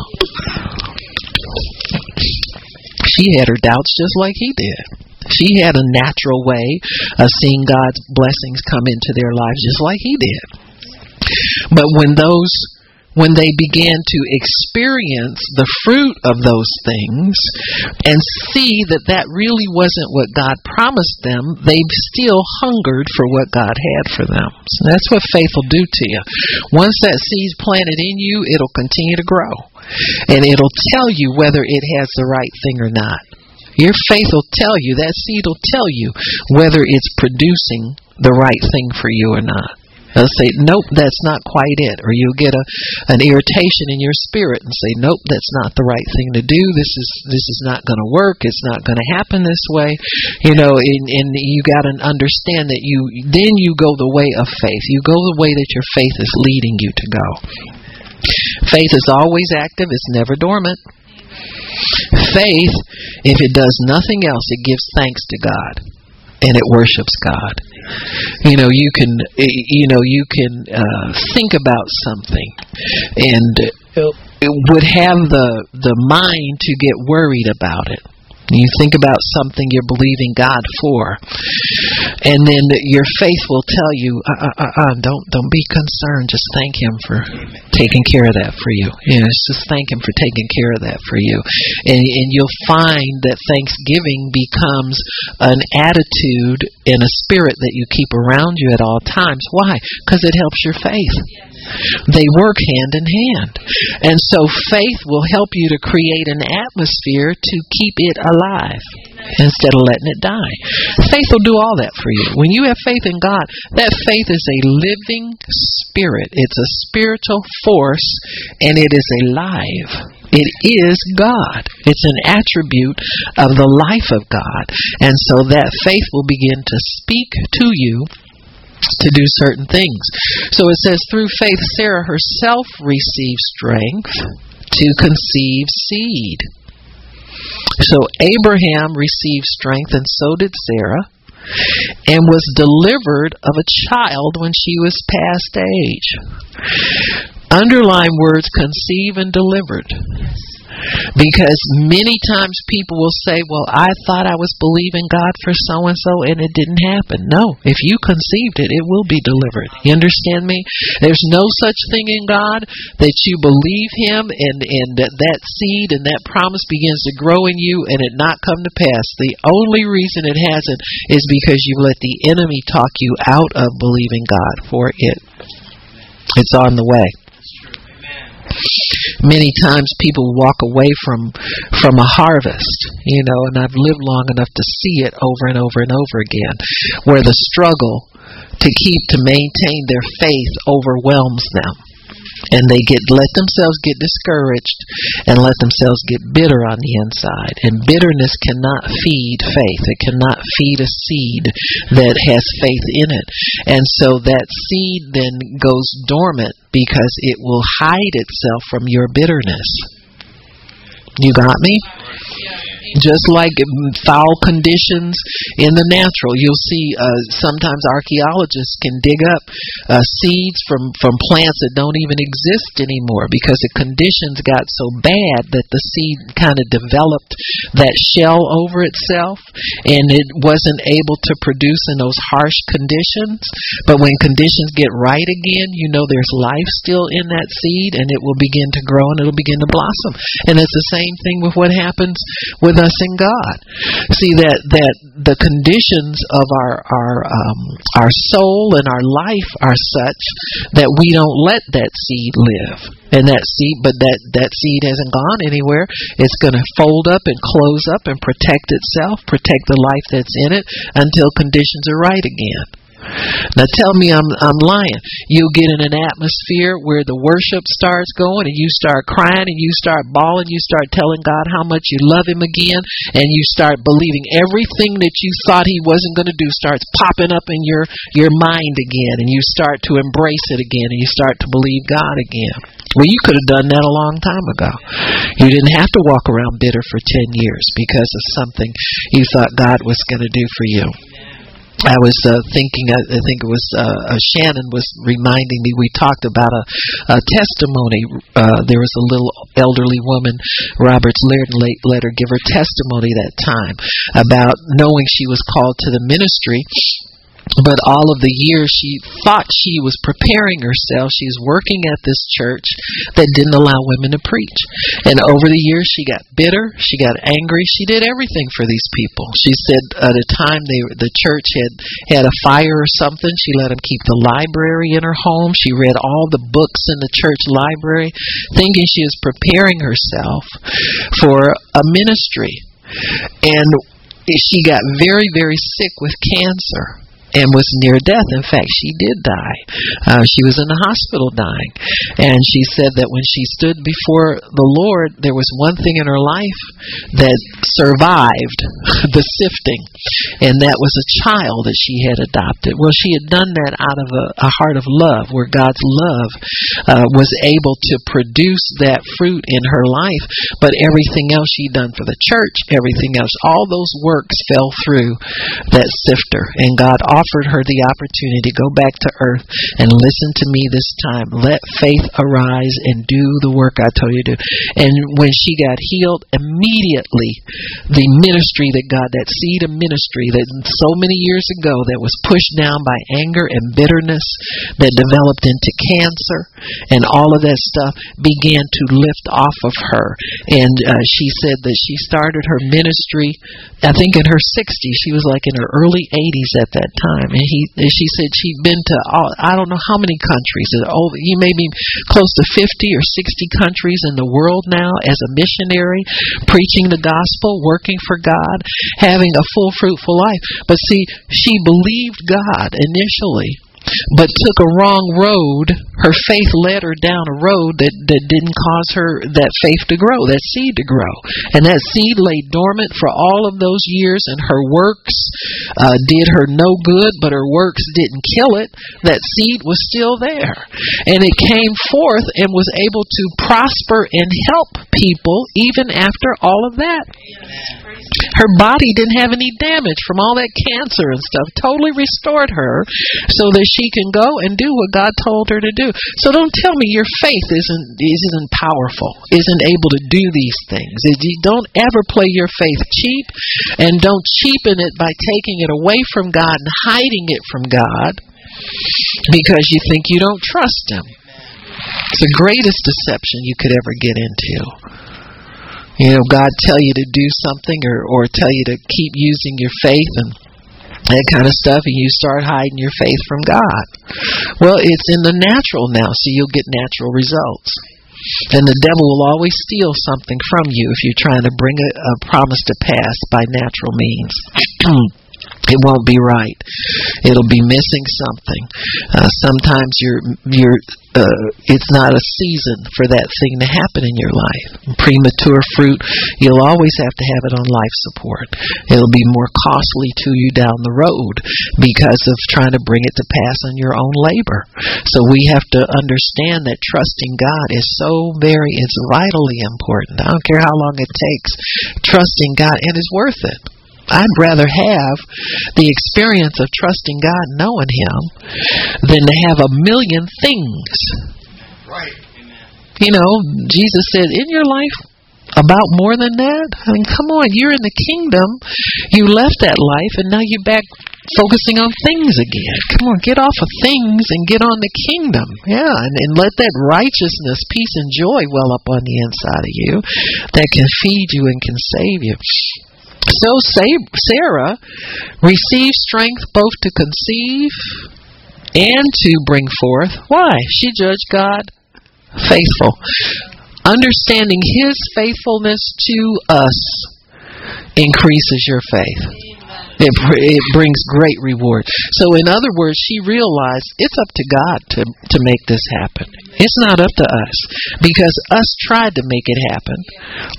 She had her doubts just like he did. She had a natural way of seeing God's blessings come into their lives just like he did. But when those when they began to experience the fruit of those things and see that that really wasn't what God promised them, they still hungered for what God had for them. So that's what faith will do to you. Once that seed's planted in you, it'll continue to grow. And it'll tell you whether it has the right thing or not. Your faith will tell you, that seed will tell you whether it's producing the right thing for you or not. They'll say, nope, that's not quite it. Or you'll get a, an irritation in your spirit and say, nope, that's not the right thing to do. This is, this is not going to work. It's not going to happen this way. You know, and, and you got to understand that you, then you go the way of faith. You go the way that your faith is leading you to go. Faith is always active. It's never dormant. Faith, if it does nothing else, it gives thanks to God and it worships God. You know, you can, you know, you can uh, think about something and it would have the the mind to get worried about it you think about something you're believing God for, and then your faith will tell you, uh, uh, uh, uh, "Don't don't be concerned. Just thank Him for taking care of that for you. You know, just thank Him for taking care of that for you." And and you'll find that Thanksgiving becomes an attitude and a spirit that you keep around you at all times. Why? Because it helps your faith. They work hand in hand. And so faith will help you to create an atmosphere to keep it alive instead of letting it die. Faith will do all that for you. When you have faith in God, that faith is a living spirit. It's a spiritual force and it is alive. It is God. It's an attribute of the life of God. And so that faith will begin to speak to you to do certain things. So it says, through faith, Sarah herself received strength to conceive seed. So Abraham received strength, and so did Sarah, and was delivered of a child when she was past age. Underline words conceive and delivered. Because many times people will say, Well, I thought I was believing God for so and so and it didn't happen. No, if you conceived it, it will be delivered. You understand me? There's no such thing in God that you believe Him and, and that, that seed and that promise begins to grow in you and it not come to pass. The only reason it hasn't is because you let the enemy talk you out of believing God for it. It's on the way. Many times people walk away from from a harvest, you know, and I've lived long enough to see it over and over and over again, where the struggle to keep to maintain their faith overwhelms them and they get let themselves get discouraged and let themselves get bitter on the inside. And bitterness cannot feed faith. It cannot feed a seed that has faith in it. And so that seed then goes dormant because it will hide itself from your bitterness. You got me just like foul conditions in the natural. You'll see uh, sometimes archaeologists can dig up uh, seeds from, from plants that don't even exist anymore because the conditions got so bad that the seed kind of developed that shell over itself and it wasn't able to produce in those harsh conditions. But when conditions get right again, you know there's life still in that seed and it will begin to grow and it'll begin to blossom. And it's the same thing with what happens with us in God. See that that the conditions of our our um, our soul and our life are such that we don't let that seed live. And that seed, but that that seed hasn't gone anywhere. It's going to fold up and close up and protect itself, protect the life that's in it until conditions are right again. Now tell me I'm I'm lying. You'll get in an atmosphere where the worship starts going and you start crying and you start bawling, you start telling God how much you love him again and you start believing everything that you thought he wasn't going to do starts popping up in your your mind again and you start to embrace it again and you start to believe God again. Well, you could have done that a long time ago. You didn't have to walk around bitter for 10 years because of something you thought God was going to do for you. I was uh, thinking, I, I think it was uh, uh, Shannon was reminding me. We talked about a, a testimony. Uh, there was a little elderly woman, Roberts Liardon let her give her testimony that time about knowing she was called to the ministry but all of the years she thought she was preparing herself. She's working at this church that didn't allow women to preach. And over the years, she got bitter. She got angry. She did everything for these people. She said at a time they, the church had had a fire or something, she let them keep the library in her home. She read all the books in the church library, thinking she was preparing herself for a ministry. And she got very, very sick with cancer and was near death. In fact, she did die. Uh, she was in the hospital dying. And she said that when she stood before the Lord, there was one thing in her life that survived the sifting, and that was a child that she had adopted. Well, she had done that out of a, a heart of love, where God's love uh, was able to produce that fruit in her life, but everything else she'd done for the church, everything else, all those works fell through that sifter. And God offered her the opportunity to go back to earth and listen to me this time. Let faith arise and do the work I told you to. And when she got healed, immediately the ministry that God, that seed of ministry that so many years ago that was pushed down by anger and bitterness that developed into cancer and all of that stuff began to lift off of her. And uh, she said that she started her ministry, I think in her 60s. She was like in her early 80s at that time and he she said she'd been to all, I don't know how many countries. Oh, you may be close to fifty or sixty countries in the world now as a missionary, preaching the gospel, working for God, having a full fruitful life. But see, she believed God initially but took a wrong road. Her faith led her down a road that, that didn't cause her that faith to grow, that seed to grow. And that seed lay dormant for all of those years, and her works uh, did her no good, but her works didn't kill it. That seed was still there. And it came forth and was able to prosper and help people even after all of that. Her body didn't have any damage from all that cancer and stuff. Totally restored her so that she can go and do what God told her to do. So don't tell me your faith isn't isn't powerful, isn't able to do these things. Don't ever play your faith cheap and don't cheapen it by taking it away from God and hiding it from God because you think you don't trust him. It's the greatest deception you could ever get into you know, God tell you to do something or, or tell you to keep using your faith and that kind of stuff, and you start hiding your faith from God. Well, it's in the natural now, so you'll get natural results. And the devil will always steal something from you if you're trying to bring a, a promise to pass by natural means. it won't be right. It'll be missing something. Uh, sometimes you're you're uh, it's not a season for that thing to happen in your life. Premature fruit, you'll always have to have it on life support. It'll be more costly to you down the road because of trying to bring it to pass on your own labor. So we have to understand that trusting God is so very, it's vitally important. I don't care how long it takes. Trusting God, and it's worth it. I'd rather have the experience of trusting God, knowing Him, than to have a million things. Right. You know, Jesus said, in your life, about more than that? I mean, come on, you're in the kingdom. You left that life, and now you're back focusing on things again. Come on, get off of things and get on the kingdom. Yeah, and, and let that righteousness, peace, and joy well up on the inside of you that can feed you and can save you. So Sarah received strength both to conceive and to bring forth. Why? She judged God faithful. Understanding His faithfulness to us increases your faith. It, it brings great reward. So, in other words, she realized it's up to God to, to make this happen. It's not up to us because us tried to make it happen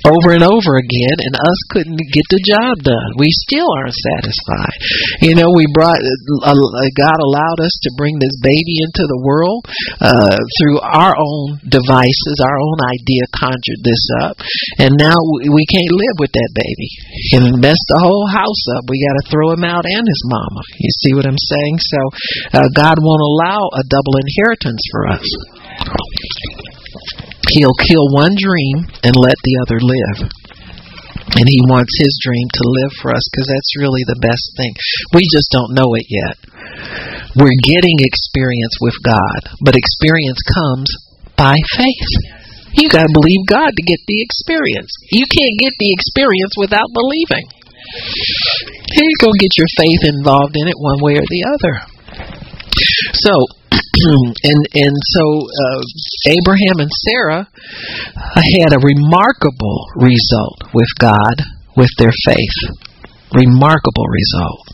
over and over again, and us couldn't get the job done. We still aren't satisfied. You know, we brought uh, God allowed us to bring this baby into the world uh, through our own devices, our own idea conjured this up, and now we can't live with that baby and mess the whole house up. We got to throw him out and his mama. You see what I'm saying? So uh, God won't allow a double inheritance for us. He'll kill one dream and let the other live. And he wants his dream to live for us because that's really the best thing. We just don't know it yet. We're getting experience with God, but experience comes by faith. You got to believe God to get the experience. You can't get the experience without believing. You're going to get your faith involved in it one way or the other. So, and and so uh, Abraham and Sarah had a remarkable result with God with their faith. Remarkable result.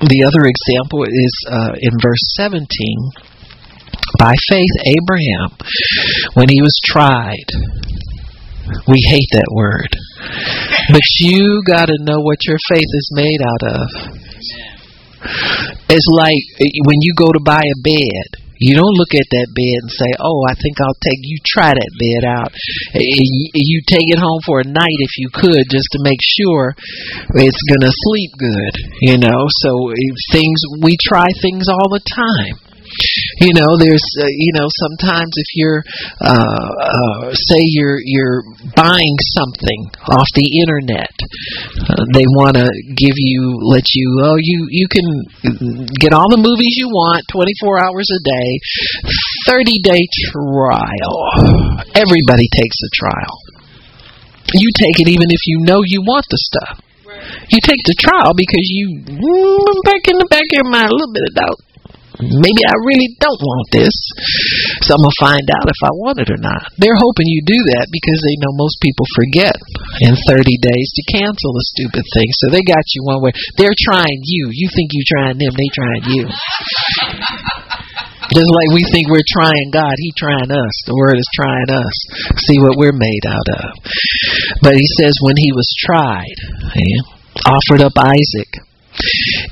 The other example is uh, in verse 17. By faith, Abraham, when he was tried, we hate that word. But you got to know what your faith is made out of. It's like when you go to buy a bed. You don't look at that bed and say, "Oh, I think I'll take." You try that bed out. You take it home for a night if you could, just to make sure it's gonna sleep good. You know, so eh, things we try things all the time. You know, there's uh, you know sometimes if you're uh, uh, say you're you're buying something off the internet, uh, they want to give you let you oh you you can get all the movies you want 24 hours a day, 30 day trial. Everybody takes a trial. You take it even if you know you want the stuff. You take the trial because you mm, back in the back of your mind a little bit of doubt maybe I really don't want this. So I'm gonna find out if I want it or not. They're hoping you do that because they know most people forget in 30 days to cancel a stupid thing. So they got you one way. They're trying you. You think you're trying them, they trying you. Just like we think we're trying God, He trying us. The Word is trying us. See what we're made out of. But He says when He was tried, he offered up Isaac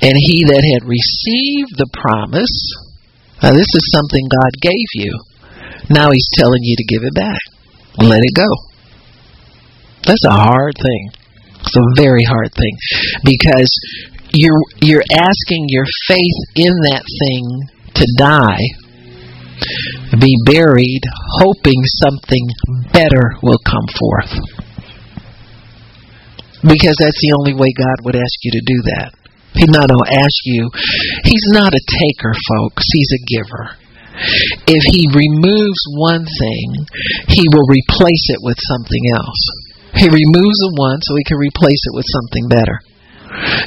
and he that had received the promise, now this is something God gave you. Now he's telling you to give it back. Let it go. That's a hard thing. It's a very hard thing because you're you're asking your faith in that thing to die, be buried, hoping something better will come forth. Because that's the only way God would ask you to do that. He's not going to ask you. He's not a taker, folks. He's a giver. If he removes one thing, he will replace it with something else. He removes the one so he can replace it with something better.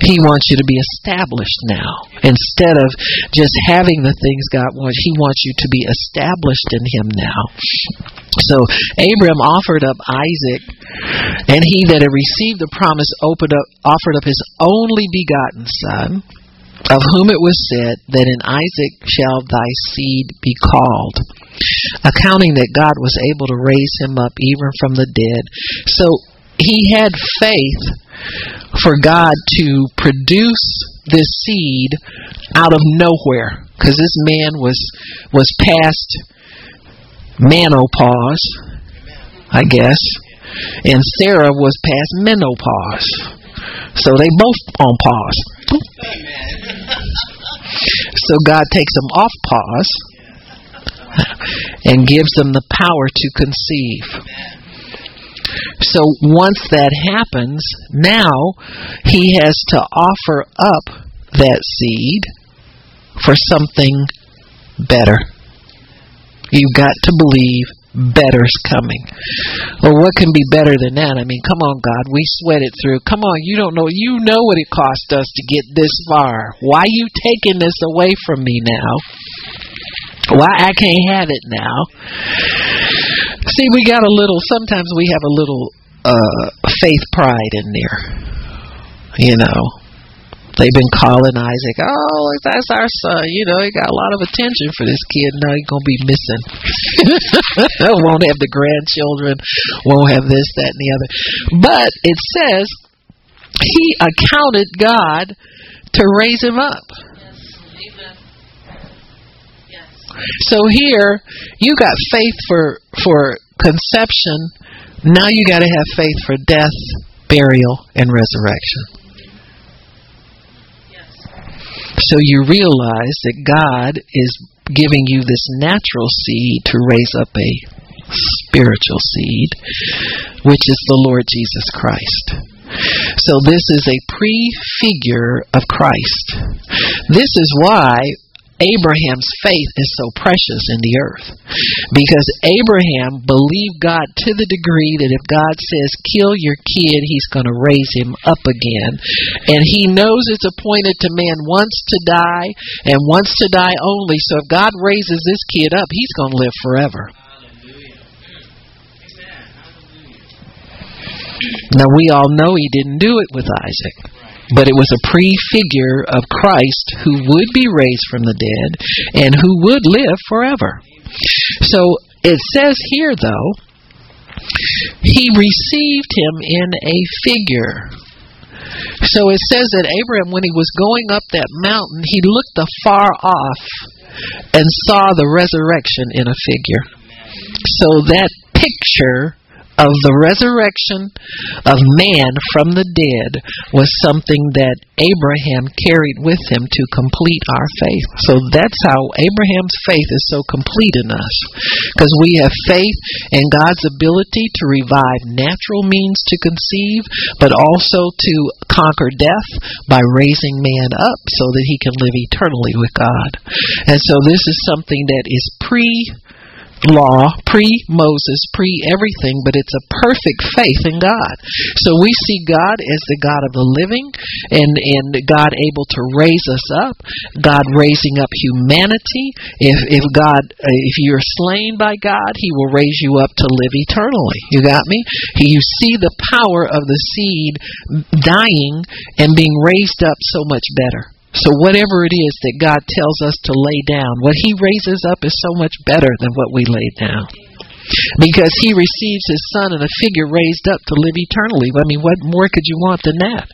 He wants you to be established now. Instead of just having the things God wants, He wants you to be established in Him now. So Abram offered up Isaac, and he that had received the promise opened up, offered up his only begotten son, of whom it was said that in Isaac shall thy seed be called, accounting that God was able to raise him up even from the dead. So he had faith for God to produce this seed out of nowhere because this man was was past menopause, I guess, and Sarah was past menopause. So they both on pause. so God takes them off pause and gives them the power to conceive. So once that happens, now he has to offer up that seed for something better. You've got to believe better's coming. Well, what can be better than that? I mean, come on, God, we sweat it through. Come on, you don't know. You know what it cost us to get this far. Why you taking this away from me now? Why I can't have it now? See, we got a little. Sometimes we have a little uh, faith pride in there. You know, they've been calling Isaac. Oh, that's our son. You know, he got a lot of attention for this kid. Now he's gonna be missing. won't have the grandchildren. Won't have this, that, and the other. But it says he accounted God to raise him up. So here, you got faith for for conception. Now you got to have faith for death, burial, and resurrection. So you realize that God is giving you this natural seed to raise up a spiritual seed, which is the Lord Jesus Christ. So this is a prefigure of Christ. This is why Abraham's faith is so precious in the earth. Because Abraham believed God to the degree that if God says, kill your kid, he's going to raise him up again. And he knows it's appointed to man once to die and once to die only. So if God raises this kid up, he's going to live forever. Now we all know he didn't do it with Isaac but it was a prefigure of Christ who would be raised from the dead and who would live forever. So it says here, though, he received him in a figure. So it says that Abraham, when he was going up that mountain, he looked afar off and saw the resurrection in a figure. So that picture of the resurrection of man from the dead was something that Abraham carried with him to complete our faith. So that's how Abraham's faith is so complete in us. Because we have faith in God's ability to revive natural means to conceive, but also to conquer death by raising man up so that he can live eternally with God. And so this is something that is pre law, pre Moses, pre everything, but it's a perfect faith in God. So we see God as the God of the living and, and God able to raise us up, God raising up humanity. If, if God, uh, if you're slain by God, He will raise you up to live eternally. You got me? You see the power of the seed dying and being raised up so much better. So whatever it is that God tells us to lay down, what He raises up is so much better than what we lay down. Because He receives His Son in a figure raised up to live eternally. I mean, what more could you want than that?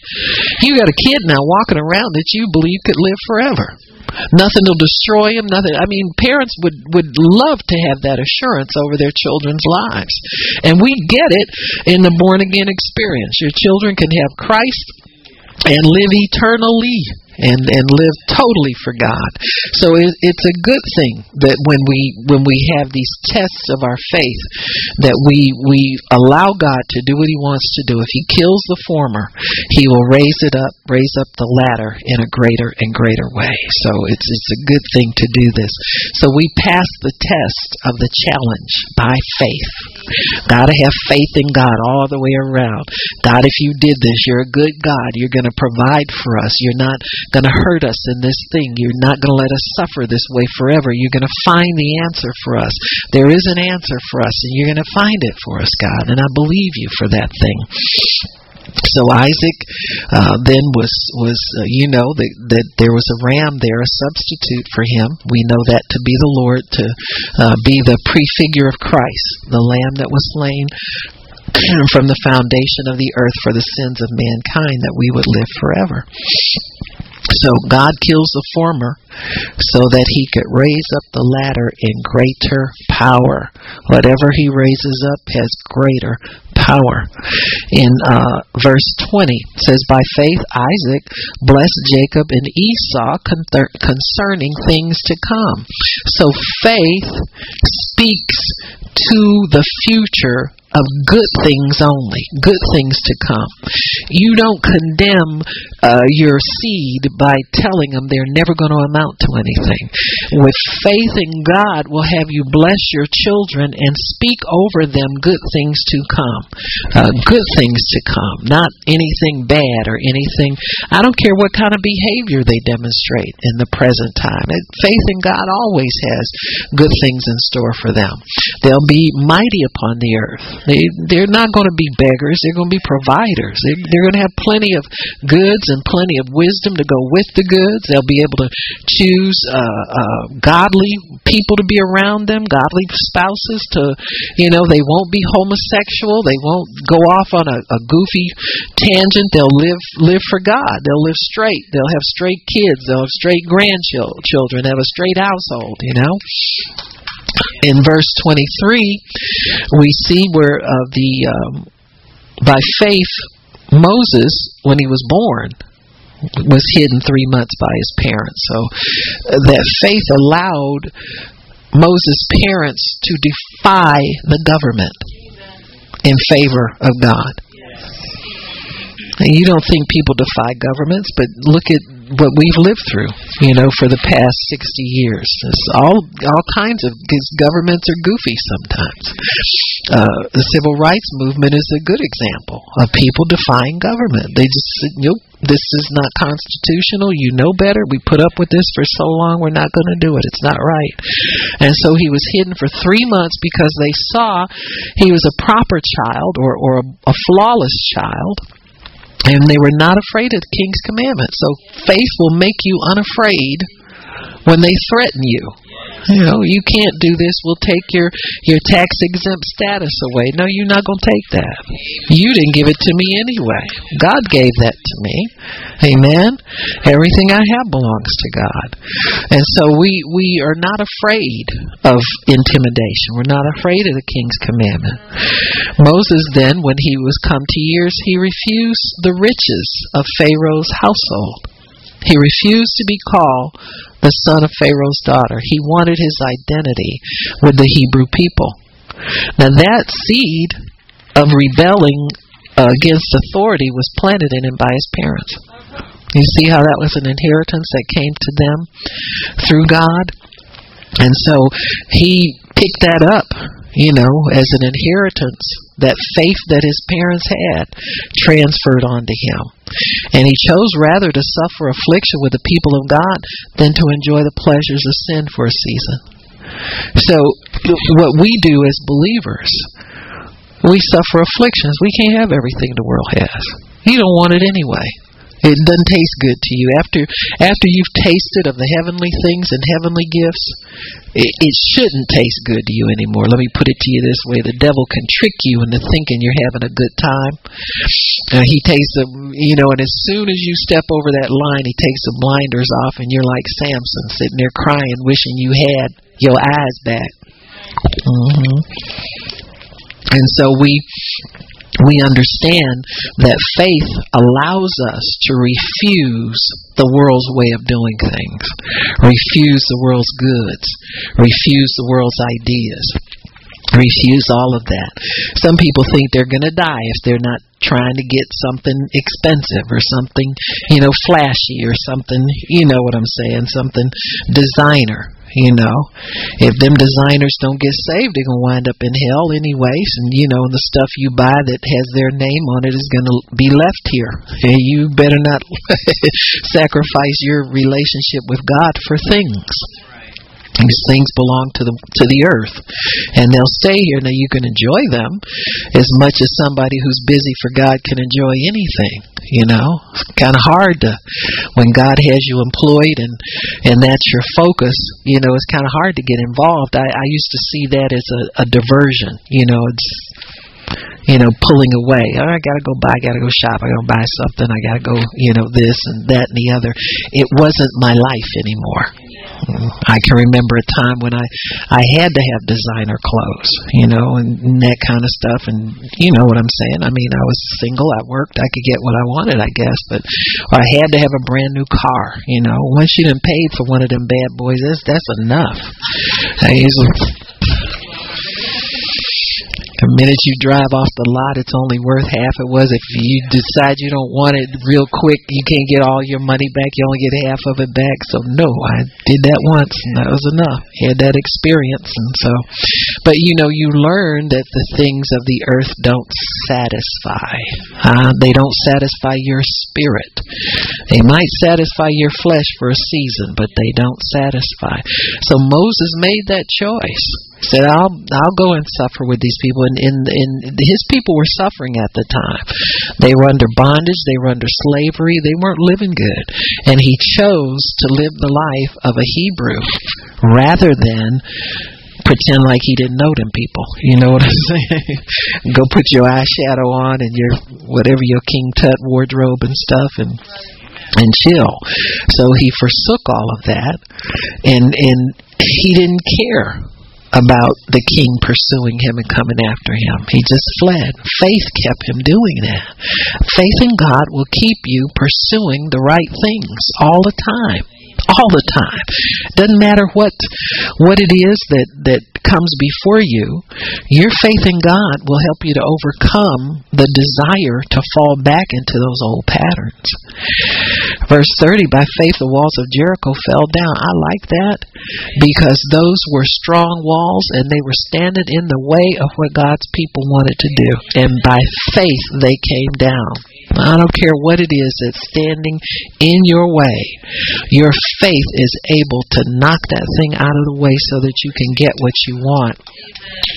You got a kid now walking around that you believe could live forever. Nothing will destroy him. Nothing. I mean, parents would would love to have that assurance over their children's lives, and we get it in the born again experience. Your children can have Christ and live eternally and and live totally for God. So it, it's a good thing that when we when we have these tests of our faith, that we we allow God to do what He wants to do. If He kills the former, He will raise it up, raise up the latter in a greater and greater way. So it's it's a good thing to do this. So we pass the test of the challenge by faith. Got to have faith in God all the way around. God, if you did this, you're a good God. You're going to provide for us. You're not going to hurt us in this thing. You're not going to let us suffer this way forever. You're going to find the answer for us. There is an answer for us, and you're going to find it for us, God. And I believe you for that thing. So Isaac uh, then was was uh, you know that that there was a ram there, a substitute for him. We know that to be the Lord, to uh, be the prefigure of Christ, the Lamb that was slain from the foundation of the earth for the sins of mankind, that we would live forever. So God kills the former so that he could raise up the latter in greater power. Whatever he raises up has greater power. In uh, verse 20 says, By faith Isaac blessed Jacob and Esau concerning things to come. So faith speaks to the future of good things only, good things to come. You don't condemn uh, your seed by telling them they're never going to amount to anything. With faith in God will have you bless your children and speak over them good things to come. Uh, good things to come, not anything bad or anything. I don't care what kind of behavior they demonstrate in the present time. Faith in God always has good things in store for them. They'll be mighty upon the earth. They they're not going to be beggars. They're going to be providers. They're, they're going to have plenty of goods and plenty of wisdom to go with the goods. They'll be able to choose uh, uh, godly people to be around them, godly spouses. To you know, they won't be homosexual. They won't go off on a, a goofy tangent. They'll live live for God. They'll live straight. They'll have straight kids. They'll have straight grandchildren. Have a straight household. You know in verse 23, we see where uh, the um, by faith Moses, when he was born, was hidden three months by his parents. So uh, that faith allowed Moses' parents to defy the government in favor of God. And you don't think people defy governments, but look at what we've lived through, you know, for the past 60 years. It's all all kinds of because governments are goofy sometimes. Uh, the civil rights movement is a good example of people defying government. They just said, nope, this is not constitutional. You know better. We put up with this for so long. We're not going to do it. It's not right. And so he was hidden for three months because they saw he was a proper child or, or a, a flawless child and they were not afraid of the king's commandment. So faith will make you unafraid when they threaten you. You know, you can't do this. We'll take your your tax exempt status away. No, you're not going to take that. You didn't give it to me anyway. God gave that to me. Amen. Everything I have belongs to God. And so we we are not afraid of intimidation. We're not afraid of the king's commandment. Moses then when he was come to years, he refused the riches of Pharaoh's household. He refused to be called the son of Pharaoh's daughter. He wanted his identity with the Hebrew people. Now, that seed of rebelling against authority was planted in him by his parents. You see how that was an inheritance that came to them through God? And so he picked that up, you know, as an inheritance. That faith that his parents had transferred onto him. And he chose rather to suffer affliction with the people of God than to enjoy the pleasures of sin for a season. So, what we do as believers, we suffer afflictions. We can't have everything the world has. You don't want it anyway. It doesn't taste good to you after after you've tasted of the heavenly things and heavenly gifts. It, it shouldn't taste good to you anymore. Let me put it to you this way: the devil can trick you into thinking you're having a good time. Uh, he takes the you know, and as soon as you step over that line, he takes the blinders off, and you're like Samson, sitting there crying, wishing you had your eyes back. Mm-hmm. And so we we understand that faith allows us to refuse the world's way of doing things, refuse the world's goods, refuse the world's ideas, refuse all of that. Some people think they're going to die if they're not trying to get something expensive or something, you know, flashy or something, you know what I'm saying, something designer. You know, if them designers don't get saved, they're gonna wind up in hell anyways. And you know, the stuff you buy that has their name on it is gonna be left here. And you better not sacrifice your relationship with God for things. These things belong to the to the earth, and they'll stay here. Now you can enjoy them as much as somebody who's busy for God can enjoy anything. You know, it's kind of hard to when God has you employed and and that's your focus. You know, it's kind of hard to get involved. I, I used to see that as a, a diversion. You know, it's you know, pulling away. Oh, I gotta go buy, I gotta go shop, I gotta buy something, I gotta go, you know, this and that and the other. It wasn't my life anymore. Mm-hmm. I can remember a time when I I had to have designer clothes, you know, and that kind of stuff. And you know what I'm saying? I mean, I was single, I worked, I could get what I wanted, I guess, but I had to have a brand new car. You know, once you done paid for one of them bad boys, that's that's enough. The minute you drive off the lot, it's only worth half it was. If you decide you don't want it real quick, you can't get all your money back. You only get half of it back. So no, I did that once, and that was enough. Had that experience, and so. But you know, you learn that the things of the earth don't satisfy. Uh, they don't satisfy your spirit. They might satisfy your flesh for a season, but they don't satisfy. So Moses made that choice said, "I'll I'll go and suffer with these people." And, and and his people were suffering at the time. They were under bondage. They were under slavery. They weren't living good. And he chose to live the life of a Hebrew rather than pretend like he didn't know them people. You know what I'm saying? Go put your eyeshadow on and your whatever your King Tut wardrobe and stuff and and chill. So he forsook all of that and and he didn't care about the king pursuing him and coming after him. He just fled. Faith kept him doing that. Faith in God will keep you pursuing the right things all the time all the time. Doesn't matter what what it is that that comes before you. Your faith in God will help you to overcome the desire to fall back into those old patterns. Verse 30 By faith the walls of Jericho fell down. I like that because those were strong walls and they were standing in the way of what God's people wanted to do. And by faith they came down. I don't care what it is that's standing in your way. Your faith is able to knock that thing out of the way so that you can get what you want.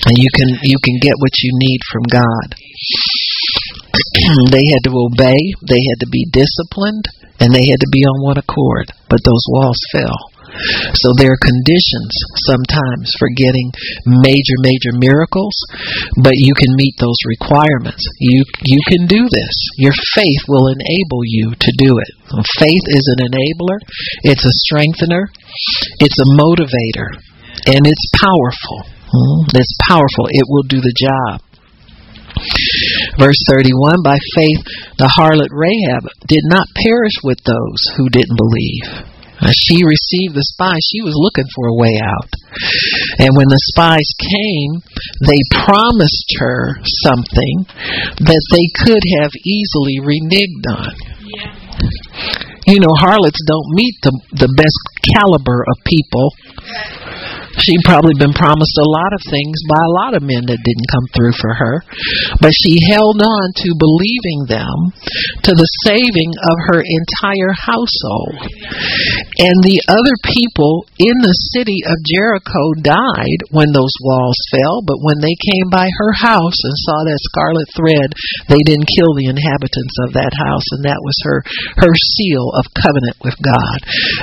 And you can you can get what you need from God. they had to obey, they had to be disciplined, and they had to be on one accord. But those walls fell. So there are conditions sometimes for getting major, major miracles, but you can meet those requirements. You you can do this. Your faith will enable you to do it. Faith is an enabler, it's a strengthener, it's a motivator, and it's powerful. Hmm? It's powerful. It will do the job. Verse 31 By faith, the harlot Rahab did not perish with those who didn't believe she received the spies. She was looking for a way out. And when the spies came, they promised her something that they could have easily reneged on. You know, harlots don't meet the, the best caliber of people She'd probably been promised a lot of things by a lot of men that didn't come through for her. But she held on to believing them to the saving of her entire household. And the other people in the city of Jericho died when those walls fell, but when they came by her house and saw that scarlet thread, they didn't kill the inhabitants of that house, and that was her her seal of covenant with God.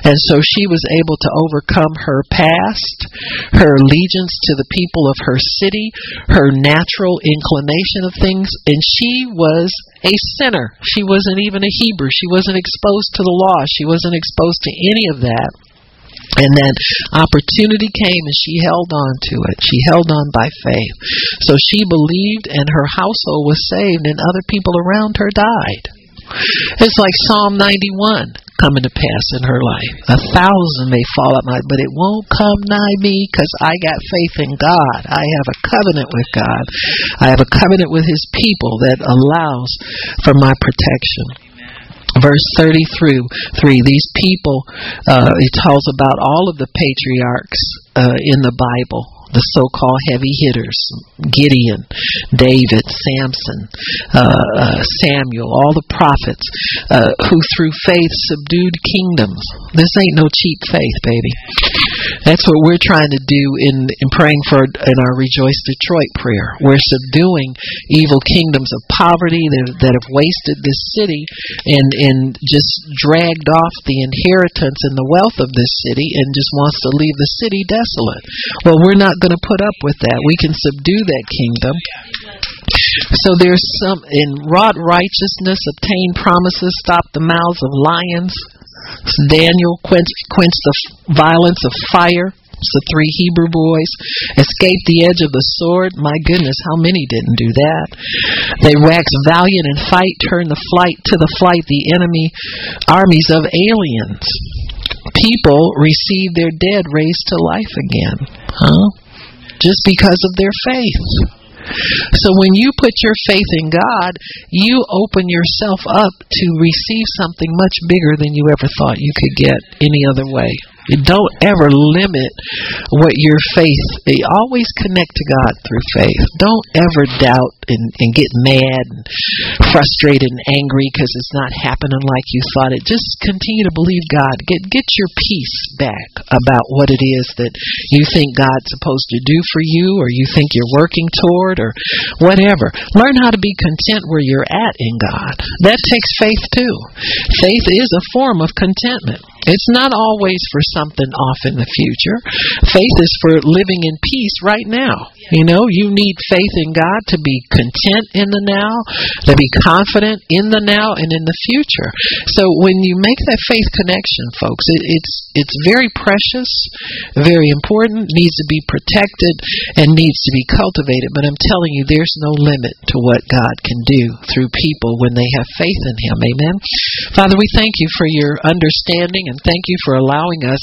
And so she was able to overcome her past her allegiance to the people of her city, her natural inclination of things, and she was a sinner. She wasn't even a Hebrew. She wasn't exposed to the law. She wasn't exposed to any of that. And then opportunity came and she held on to it. She held on by faith. So she believed and her household was saved and other people around her died. It's like Psalm 91 coming to pass in her life. A thousand may fall at my, but it won't come nigh me because I got faith in God. I have a covenant with God. I have a covenant with His people that allows for my protection verse 30 through 3 these people uh, it tells about all of the patriarchs uh, in the bible the so-called heavy hitters gideon david samson uh, uh samuel all the prophets uh, who through faith subdued kingdoms this ain't no cheap faith baby that's what we're trying to do in, in praying for in our Rejoice Detroit prayer. We're subduing evil kingdoms of poverty that, that have wasted this city and, and just dragged off the inheritance and the wealth of this city and just wants to leave the city desolate. Well, we're not going to put up with that. We can subdue that kingdom. So there's some in wrought righteousness, obtain promises, stop the mouths of lions, Daniel quenched, quenched the violence of fire. the three Hebrew boys escaped the edge of the sword. My goodness, how many didn't do that? They waxed valiant in fight, turned the flight to the flight the enemy armies of aliens. People received their dead raised to life again, huh? Just because of their faith. So when you put your faith in God, you open yourself up to receive something much bigger than you ever thought you could get any other way. Don't ever limit what your faith. Always connect to God through faith. Don't ever doubt and, and get mad and frustrated and angry because it's not happening like you thought it. Just continue to believe God. Get get your peace back about what it is that you think God's supposed to do for you, or you think you're working toward, or whatever. Learn how to be content where you're at in God. That takes faith too. Faith is a form of contentment. It's not always for something off in the future. Faith is for living in peace right now. You know, you need faith in God to be content in the now, to be confident in the now and in the future. So when you make that faith connection, folks, it, it's it's very precious, very important, needs to be protected, and needs to be cultivated. But I'm telling you, there's no limit to what God can do through people when they have faith in Him. Amen. Father, we thank you for your understanding and thank you for allowing us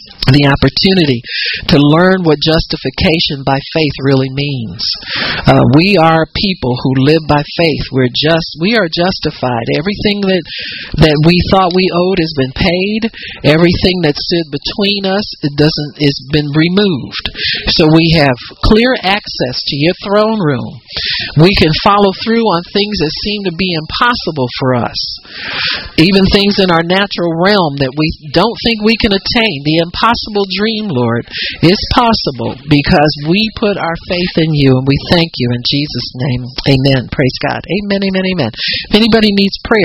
the opportunity to learn what justification by faith really means. Uh, we are people who live by faith. We're just we are justified. Everything that that we thought we owed has been paid. Everything that stood between us it doesn't is been removed. So we have clear access to your throne room. We can follow through on things that seem to be impossible for us. Even things in our natural realm that we don't think we can attain. The impossible dream, Lord, is possible because we put our faith in you and we thank you in Jesus' name. Amen. Praise God. Amen, amen, amen. If anybody needs prayer,